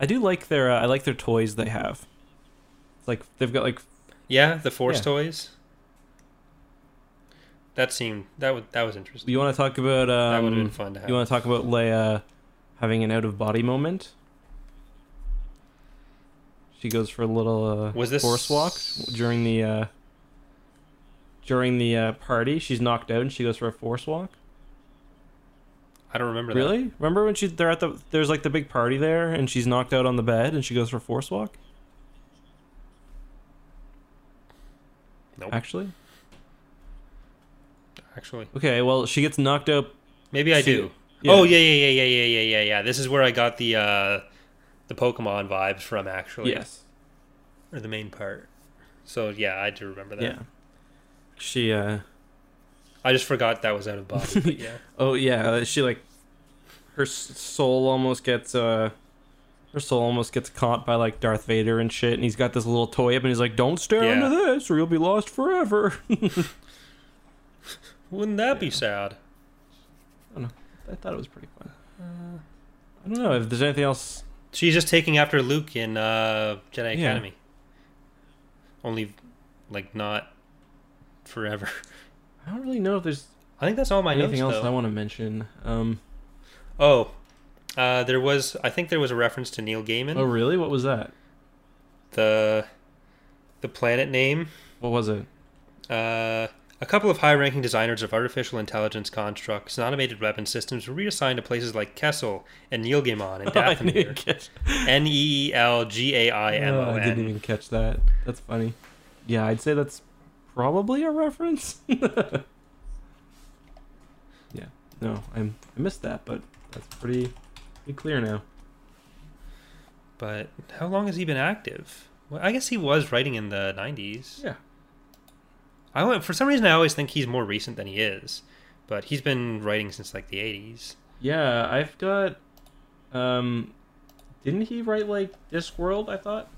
I do like their uh, I like their toys they have. It's like they've got like Yeah, the Force Yeah. toys. That seemed that would that was interesting. you want to talk about that would have been um fun to have. you want to talk about Leia having an out of body moment? She goes for a little uh, Was this- force walk during the uh, during the uh, party. She's knocked out and she goes for a force walk. I don't remember that. Really? Remember when she they're at the there's like the big party there and she's knocked out on the bed and she goes for a force walk? Nope. Actually? Actually, Okay, well she gets knocked out. maybe I She- do. Yeah. Oh yeah, yeah, yeah, yeah, yeah, yeah, yeah, yeah. This is where I got the uh, the Pokemon vibes from. Actually, Yes. or the main part. So yeah, I do remember that. Yeah. She uh I just forgot that was out of body. yeah. oh yeah, uh, she like her soul almost gets uh her soul almost gets caught by like Darth Vader and shit and he's got this little toy up and he's like don't stare Yeah. into this or you'll be lost forever. Wouldn't that be sad? I thought it was pretty fun. I don't know if there's anything else She's just taking after Luke in uh, Jedi Yeah. Academy. Only, like, not forever. I don't really know if there's I think that's all my anything notes. else though. I want to mention. Um Oh, uh, there was. I think there was a reference to Neil Gaiman. Oh really? What was that? The the planet name. What was it? Uh, a couple of high-ranking designers of artificial intelligence constructs and automated weapon systems were reassigned to places like Kessel and Neil Gaiman and oh, Dathomir. N e e l g a i m Oh, o I didn't even catch that. That's funny. Yeah, I'd say that's probably a reference. yeah. No, I'm I missed that, but that's pretty pretty clear now. But how long has he been active? Well, I guess he was writing in the '90s. Yeah. I for some reason I always think he's more recent than he is, but he's been writing since like the '80s. Yeah, I've got um didn't he write like Discworld, I thought?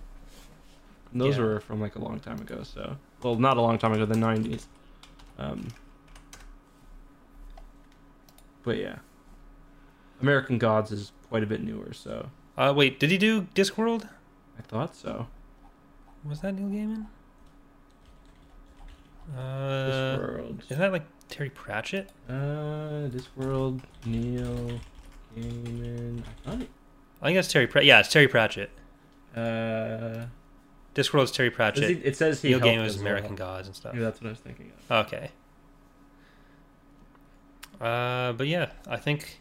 And those Yeah. were from like a long time ago, so well not a long time ago, the nineties. Um But yeah. American Gods is quite a bit newer, so Uh, wait, did he do Discworld? I thought so. Was that Neil Gaiman? Uh, Discworld. isn't that like Terry Pratchett? Uh, Discworld, Neil Gaiman. I thought it, I think that's Terry. Pratchett. yeah, it's Terry Pratchett. uh, Discworld is Terry Pratchett. he- it says he Neil Gaiman as American well. Gods and stuff. Yeah, that's what I was thinking of. Okay. Uh, but yeah, I think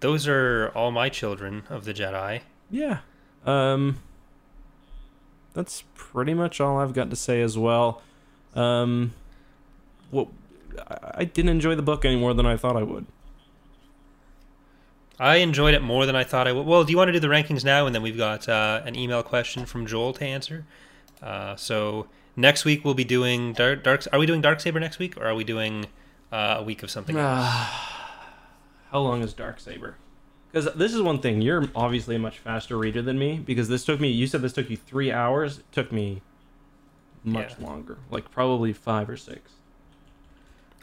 those are all my children of the Jedi. Yeah. Um, that's pretty much all I've got to say as well. Um, what I- I didn't enjoy the book any more than I thought I would. I enjoyed it more than I thought I would. Well, do you want to do the rankings now, and then we've got uh, an email question from Joel to answer. Uh, so next week we'll be doing Dark. Dark are we doing Dark Saber next week, or are we doing uh, a week of something? else? How long is Dark Saber? Because this is one thing. You're obviously a much faster reader than me. Because this took me. You said this took you three hours. It took me much Yeah. longer. Like probably five or six.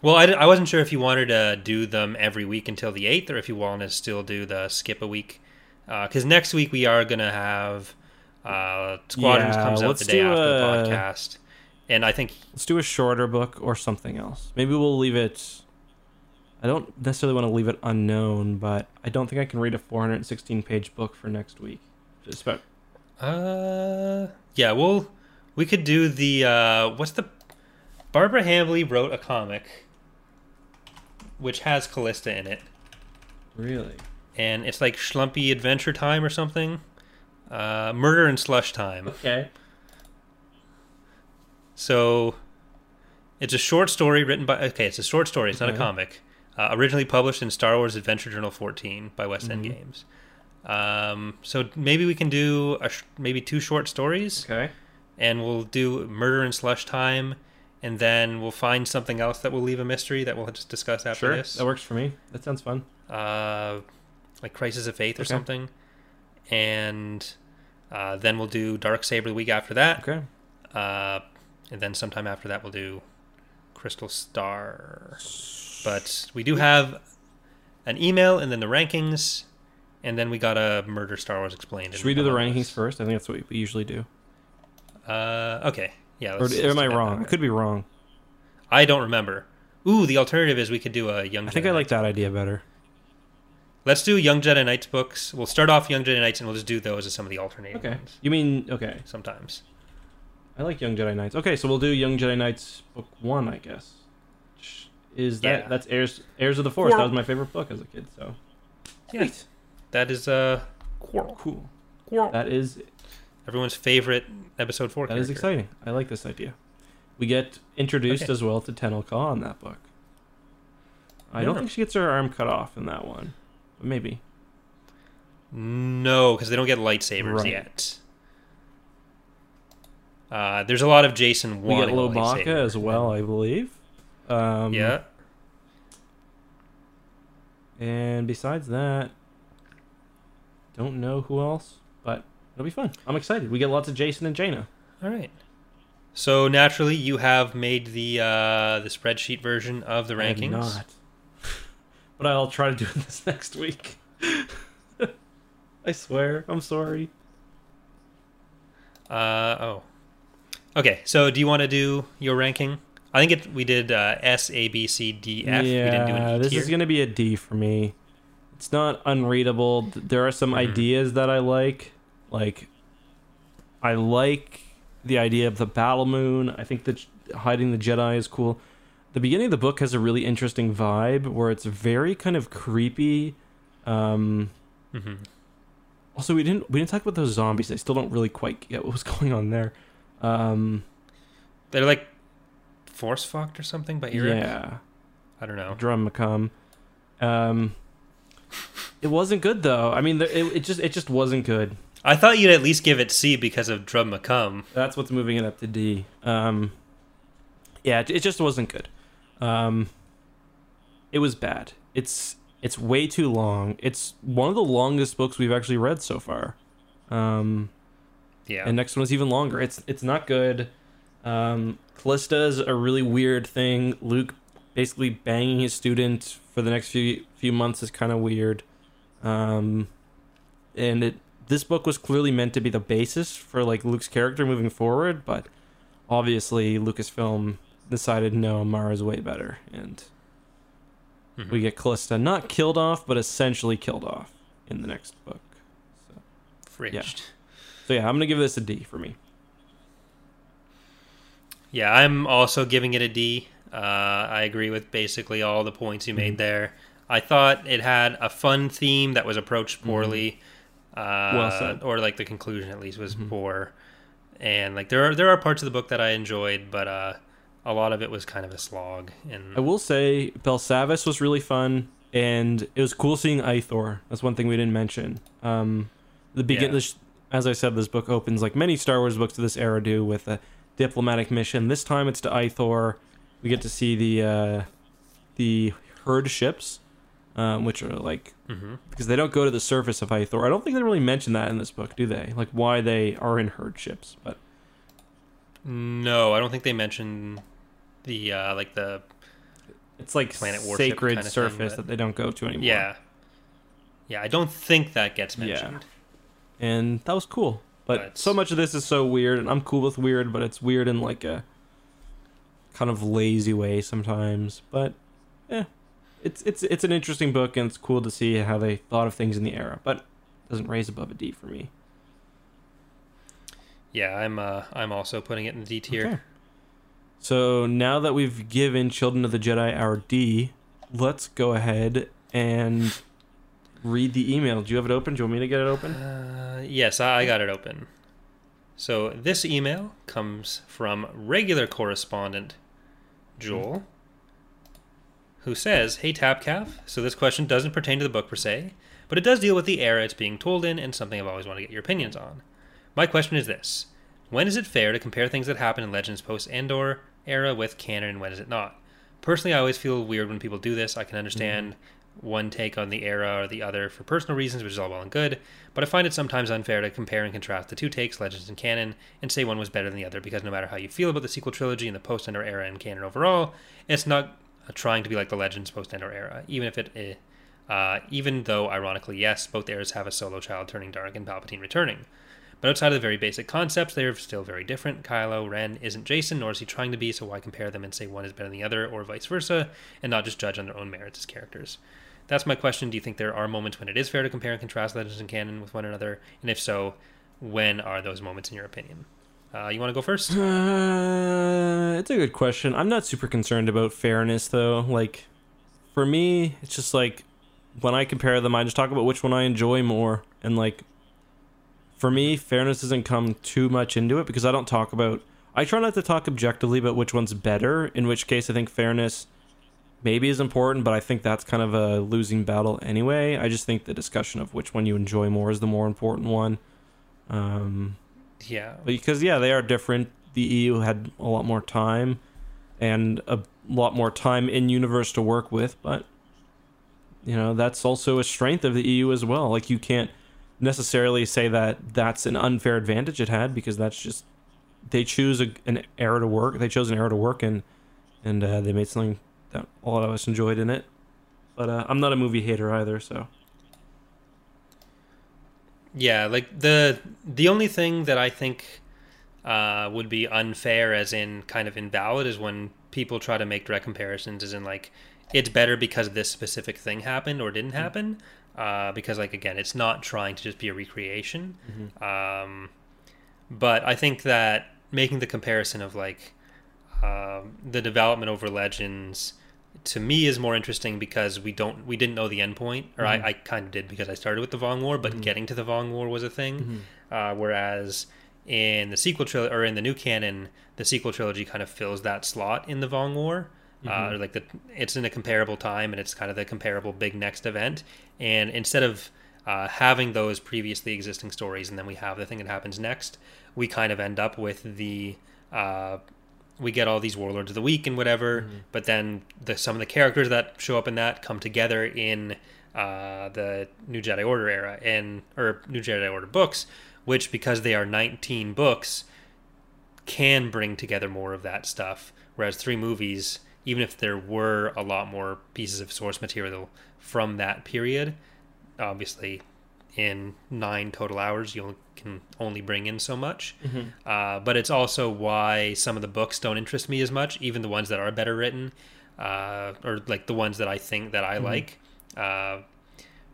Well, I, I wasn't sure if you wanted to do them every week until the 8th or if you want to still do the skip a week. Because next week we are going to have uh, Squadrons Yeah, comes out the day after the podcast. And I think, Let's do a shorter book or something else. Maybe we'll leave it. I don't necessarily want to leave it unknown, but I don't think I can read a 416 page book for next week. Just about. uh, yeah, well, we could do the, uh, what's the, Barbara Hambly wrote a comic which has Callista in it, Really? and it's like Schlumpy Adventure Time or something. Uh, Murder and Slush Time. Okay. So it's a short story written by. Okay, it's a short story. It's not a comic. Uh, originally published in Star Wars Adventure Journal 14 by West End Mhm. Games. Um, so maybe we can do a sh- maybe two short stories, Okay. And we'll do Murder and Slush Time, and then we'll find something else that will leave a mystery that we'll just discuss after Sure. this. That works for me. That sounds fun. uh, like Crisis of Faith or Okay. something, and uh, then we'll do Darksaber the week after that. Okay. Uh, and then sometime after that, we'll do Crystal Star. But we do have an email and then the rankings, and then we got a Murder Star Wars Explained. Should we do the rankings first? I think that's what we usually do. Uh, okay. Yeah. Or am I wrong? I could be wrong. I don't remember. Ooh, the alternative is we could do a Young I think Jedi I like Knights. that idea better. Let's do Young Jedi Knights books. We'll start off Young Jedi Knights and we'll just do those as some of the alternating Okay. ones You mean okay? sometimes. I like Young Jedi Knights. Okay, so we'll do Young Jedi Knights book one, I guess. Is that Yeah. that's heirs heirs of the Force? Or- That was my favorite book as a kid. So Yeah. That is uh, Qorl. cool. Qorl. That is Everyone's favorite episode four that is character. exciting. I like this idea. We get introduced Okay. as well to Tenel Ka in that book. I don't think she gets her arm cut off in that one, but maybe. No, because they don't get lightsabers Right. yet. Uh, there's a lot of Jacen We get Lowbacca as well, I believe. Um, Yeah. And besides that, don't know who else, it'll be fun. I'm excited. We get lots of Jacen and Jaina. All right. So naturally, you have made the uh, the spreadsheet version of the I have rankings. not. but I'll try to do this next week. I swear. I'm sorry. Uh, oh. Okay. So do you want to do your ranking? I think it. We did uh, S, A, B, C, D, F. Yeah, we didn't do an E this tier. is going to be a D for me. It's not unreadable. There are some Mhm. ideas that I like. Like, I like the idea of the battle moon. I think that hiding the Jedi is cool. The beginning of the book has a really interesting vibe where it's very kind of creepy. Um, mm-hmm. also, we didn't we didn't talk about those zombies. I still don't really quite get what was going on there. Um, They're like force fucked or something by Irek. yeah. I don't know. Drub McKumb. Um, it wasn't good though. I mean, it, it just it just wasn't good. I thought you'd at least give it C because of Drub McKumb. That's what's moving it up to D. Um, yeah, it, it just wasn't good. Um, it was bad. It's it's way too long. It's one of the longest books we've actually read so far. Um, Yeah. and next one is even longer. It's it's not good. Um, Callista is a really weird thing. Luke basically banging his student for the next few few months is kind of weird. Um, and it this book was clearly meant to be the basis for like Luke's character moving forward, but obviously Lucasfilm decided no, Mara's way better, and Mhm. we get Callista not killed off, but essentially killed off in the next book. So, Fridged. so yeah, I'm gonna give this a D for me. Yeah, I'm also giving it a D. Uh, I agree with basically all the points you Mm-hmm. made there. I thought it had a fun theme that was approached poorly. Uh, Mm-hmm. Well said. Or like the conclusion at least was Mhm. poor. And like there are there are parts of the book that I enjoyed, but uh, a lot of it was kind of a slog. And I will say Belsavis was really fun, and it was cool seeing Ithor. That's one thing we didn't mention. Um, the begin, Yeah. this, as I said, this book opens like many Star Wars books of this era do with a diplomatic mission. This time it's to Ithor. We get to see the uh, the herd ships, um, which are like Mhm. because they don't go to the surface of Ithor. I don't think they really mention that in this book, do they? Like why they are in herd ships, but no, I don't think they mention the uh, like the it's like Planet warship sacred kinda thing, surface but- that they don't go to anymore. yeah yeah. I don't think that gets Yeah. mentioned. and that was cool. But But- so much of this is so weird, and I'm cool with weird, but it's weird in like a kind of lazy way sometimes. But yeah, it's it's it's an interesting book, and it's cool to see how they thought of things in the era. But it doesn't raise above a D for me. Yeah, I'm uh, I'm also putting it in the D tier. Okay. So now that we've given Children of the Jedi our D, let's go ahead and read the email. Do you have it open? Do you want me to get it open? Uh, yes, I I got it open. So this email comes from regular correspondent Joel, who says, "Hey TapCaf, so this question doesn't pertain to the book per se, but it does deal with the era it's being told in, and something I've always wanted to get your opinions on. My question is this: When is it fair to compare things that happen in Legends post Endor era with canon, and when is it not? Personally, I always feel weird when people do this. I can understand." Mm-hmm. One take on the era or the other for personal reasons, which is all well and good, but I find it sometimes unfair to compare and contrast the two takes, Legends and Canon, and say one was better than the other because no matter how you feel about the sequel trilogy and the post Endor era and canon overall, it's not trying to be like the Legends post Endor era, even if it. eh, Uh, even though, ironically, yes, both eras have a solo child turning dark and Palpatine returning. But outside of the very basic concepts, they're still very different. Kylo Ren isn't Jacen, nor is he trying to be, so why compare them and say one is better than the other, or vice versa, and not just judge on their own merits as characters? That's my question. Do you think there are moments when it is fair to compare and contrast Legends and canon with one another? And if so, when are those moments in your opinion? Uh, you want to go first? Uh, it's a good question. I'm not super concerned about fairness though. Like for me, it's just like when I compare them, I just talk about which one I enjoy more. And like for me, fairness doesn't come too much into it because I don't talk about I try not to talk objectively about which one's better, in which case I think fairness maybe is important, but I think that's kind of a losing battle anyway. I just think the discussion of which one you enjoy more is the more important one. Um Yeah. because yeah, they are different. The EU had a lot more time and a lot more time in universe to work with, but you know that's also a strength of the EU as well. Like you can't necessarily say that that's an unfair advantage it had because that's just they choose a, an era to work. They chose an era to work in, and uh, they made something that a lot of us enjoyed in it. But uh, I'm not a movie hater either, so Yeah, like the the only thing that I think uh, would be unfair, as in kind of invalid, is when people try to make direct comparisons, as in like it's better because this specific thing happened or didn't happen. Uh, because like again, it's not trying to just be a recreation. Um, but I think that making the comparison of like um, the development over Legends to me is more interesting because we don't we didn't know the end point, or I, I kind of did because I started with the Vong War, but getting to the Vong War was a thing. Uh, whereas in the sequel trilogy or in the new canon, the sequel trilogy kind of fills that slot in the Vong War. Uh, like the it's in a comparable time and it's kind of the comparable big next event. And instead of uh, having those previously existing stories and then we have the thing that happens next, we kind of end up with the uh, we get all these warlords of the week and whatever, but then the some of the characters that show up in that come together in uh, the New Jedi Order era and or New Jedi Order books, which because they are 19 books, can bring together more of that stuff. Whereas three movies, even if there were a lot more pieces of source material from that period, obviously in nine total hours you can only bring in so much. Uh, but it's also why some of the books don't interest me as much, even the ones that are better written, uh, or like the ones that I think that I like. Uh,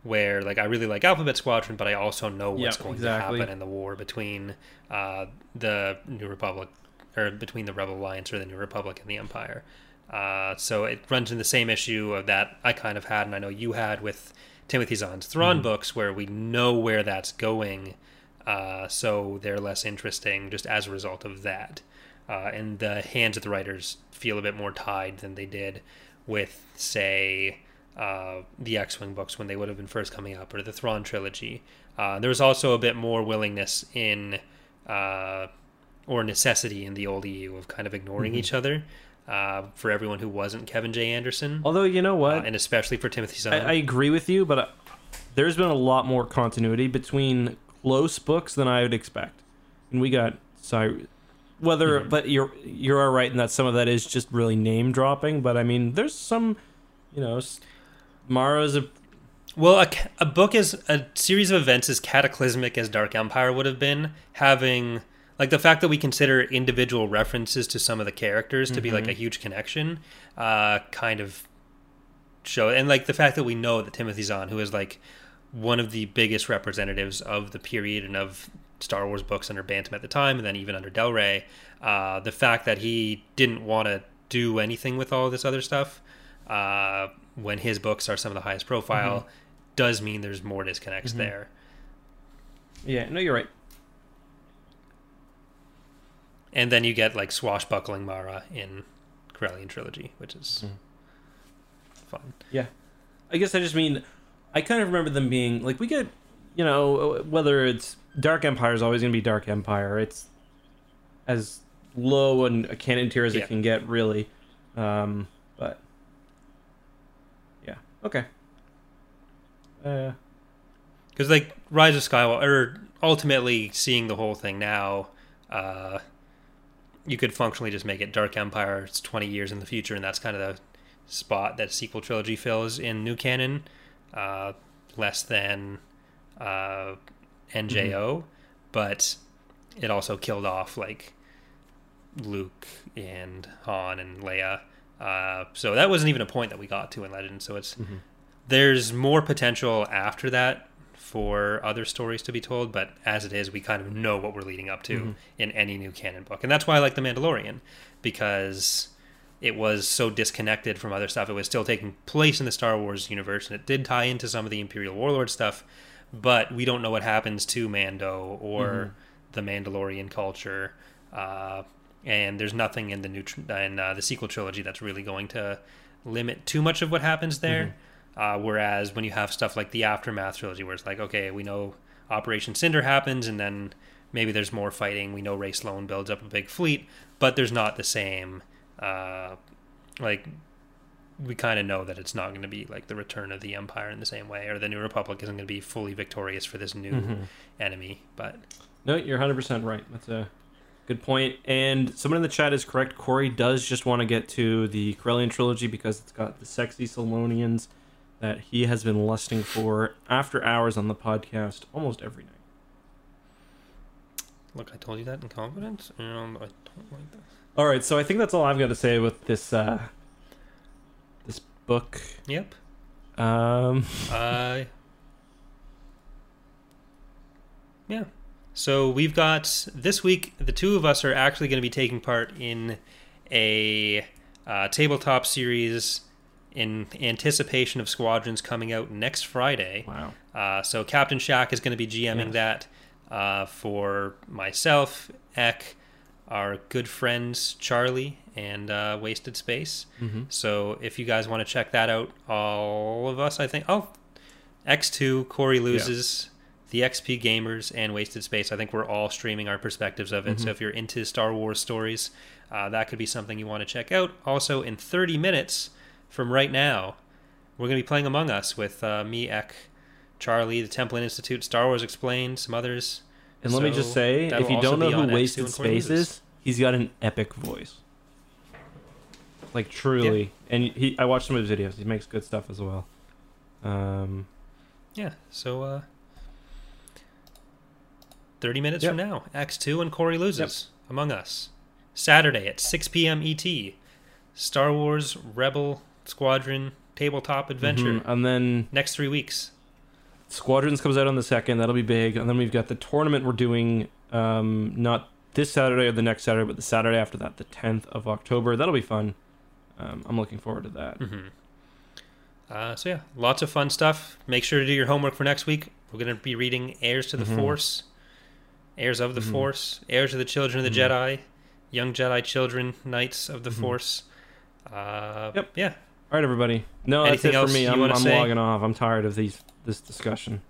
where like I really like Alphabet Squadron, but I also know what's Yep, going exactly. to happen in the war between uh, the New Republic or between the Rebel Alliance or the New Republic and the Empire. Uh, so it runs in the same issue of that I kind of had, and I know you had with Timothy Zahn's Thrawn Mm-hmm. books, where we know where that's going, uh, so they're less interesting just as a result of that. Uh, and the hands of the writers feel a bit more tied than they did with, say, uh, the X-wing books when they would have been first coming up, or the Thrawn trilogy. Uh, there was also a bit more willingness in, uh, or necessity in the old EU of kind of ignoring each other uh, for everyone who wasn't Kevin J. Anderson, although you know what, uh, and especially for Timothy Zahn. I, I agree with you, but uh, there's been a lot more continuity between close books than I would expect. And we got sorry, whether but you're you're all right in that some of that is just really name dropping. But I mean, there's some, you know, s- Mara's a Well, a, a book is a series of events as cataclysmic as Dark Empire would have been, having like the fact that we consider individual references to some of the characters to be like a huge connection, uh, kind of show, and like the fact that we know that Timothy Zahn, who is like one of the biggest representatives of the period and of Star Wars books under Bantam at the time, and then even under Del Rey, uh, the fact that he didn't want to do anything with all this other stuff uh, when his books are some of the highest profile Mm-hmm. does mean there's more disconnects Mhm. there. Yeah, no, you're right. And then you get like swashbuckling Mara in Corellian trilogy, which is Mhm. fun. Yeah, I guess I just mean, I kind of remember them being like we get, you know, whether it's Dark Empire is always going to be Dark Empire. It's as low and a canon tier as Yeah. it can get, really. Um, but yeah, okay. Uh, Because like Rise of Skywalker, or ultimately seeing the whole thing now, uh, you could functionally just make it Dark Empire. It's twenty years in the future, and that's kind of the spot that sequel trilogy fills in new canon. Uh, less than uh, NJO, but it also killed off like Luke and Han and Leia. Uh, so that wasn't even a point that we got to in Legend. So it's mhm. there's more potential after that for other stories to be told, but as it is, we kind of know what we're leading up to Mhm. in any new canon book. And that's why I like The Mandalorian, because it was so disconnected from other stuff. It was still taking place in the Star Wars universe, and it did tie into some of the Imperial Warlord stuff, but we don't know what happens to Mando or Mhm. the Mandalorian culture. Uh, and there's nothing in the new tr- in uh, the sequel trilogy that's really going to limit too much of what happens there. Uh, whereas when you have stuff like the Aftermath trilogy, where it's like, okay, we know Operation Cinder happens, and then maybe there's more fighting. We know Rae Sloane builds up a big fleet, but there's not the same. Uh, like, we kind of know that it's not going to be like the return of the Empire in the same way, or the New Republic isn't going to be fully victorious for this new Mhm. enemy. But No, you're 100% right. That's a good point. And someone in the chat is correct. Corey does just want to get to the Corellian trilogy because it's got the sexy Selonians that he has been lusting for after hours on the podcast almost every night. look, I told you that in confidence, and I don't like that. All right, so I think that's all I've got to say with this uh, this book. Yep. Um, Uh, yeah. So we've got this week. The two of us are actually going to be taking part in a uh, tabletop series in anticipation of Squadrons coming out next Friday. wow. Uh, so Captain Shack is going to be GMing Yes. that uh, for myself, Eck, our good friends Charlie, and uh, Wasted Space. hmm So if you guys want to check that out, all of us, I think, oh, X2, Corey loses, the XP Gamers, and Wasted Space. I think we're all streaming our perspectives of it. Mhm. So if you're into Star Wars stories, uh, that could be something you want to check out. Also, in 30 minutes from right now, we're going to be playing Among Us with uh, me, Ek, Charlie, the Templin Institute, Star Wars Explained, some others. And let me just say, if you don't know who Wasted Space is, he's got an epic voice. Like truly, and he I watched some of his videos. He makes good stuff as well. Um, Yeah, so uh 30 minutes Yep. from now, X2 and Corey loses Among Us. Saturday at 6 p.m. ET. Star Wars Rebel Squadron tabletop adventure. mhm, and then Next 3 weeks. Squadrons comes out on the second. That'll be big. And then we've got the tournament we're doing. Um, not this Saturday or the next Saturday, but the Saturday after that, the 10th of October. That'll be fun. Um, I'm looking forward to that. hmm Uh, so yeah, lots of fun stuff. Make sure to do your homework for next week. We're going to be reading Heirs to the Mhm. Force, Heirs of the Mhm. Force, Heirs of the Children of the Mhm. Jedi, Young Jedi Children, Knights of the Mhm. Force. Uh, Yep. Yeah. All right, everybody. No, Anything that's it for me. I'm, I'm logging off. I'm tired of these this discussion.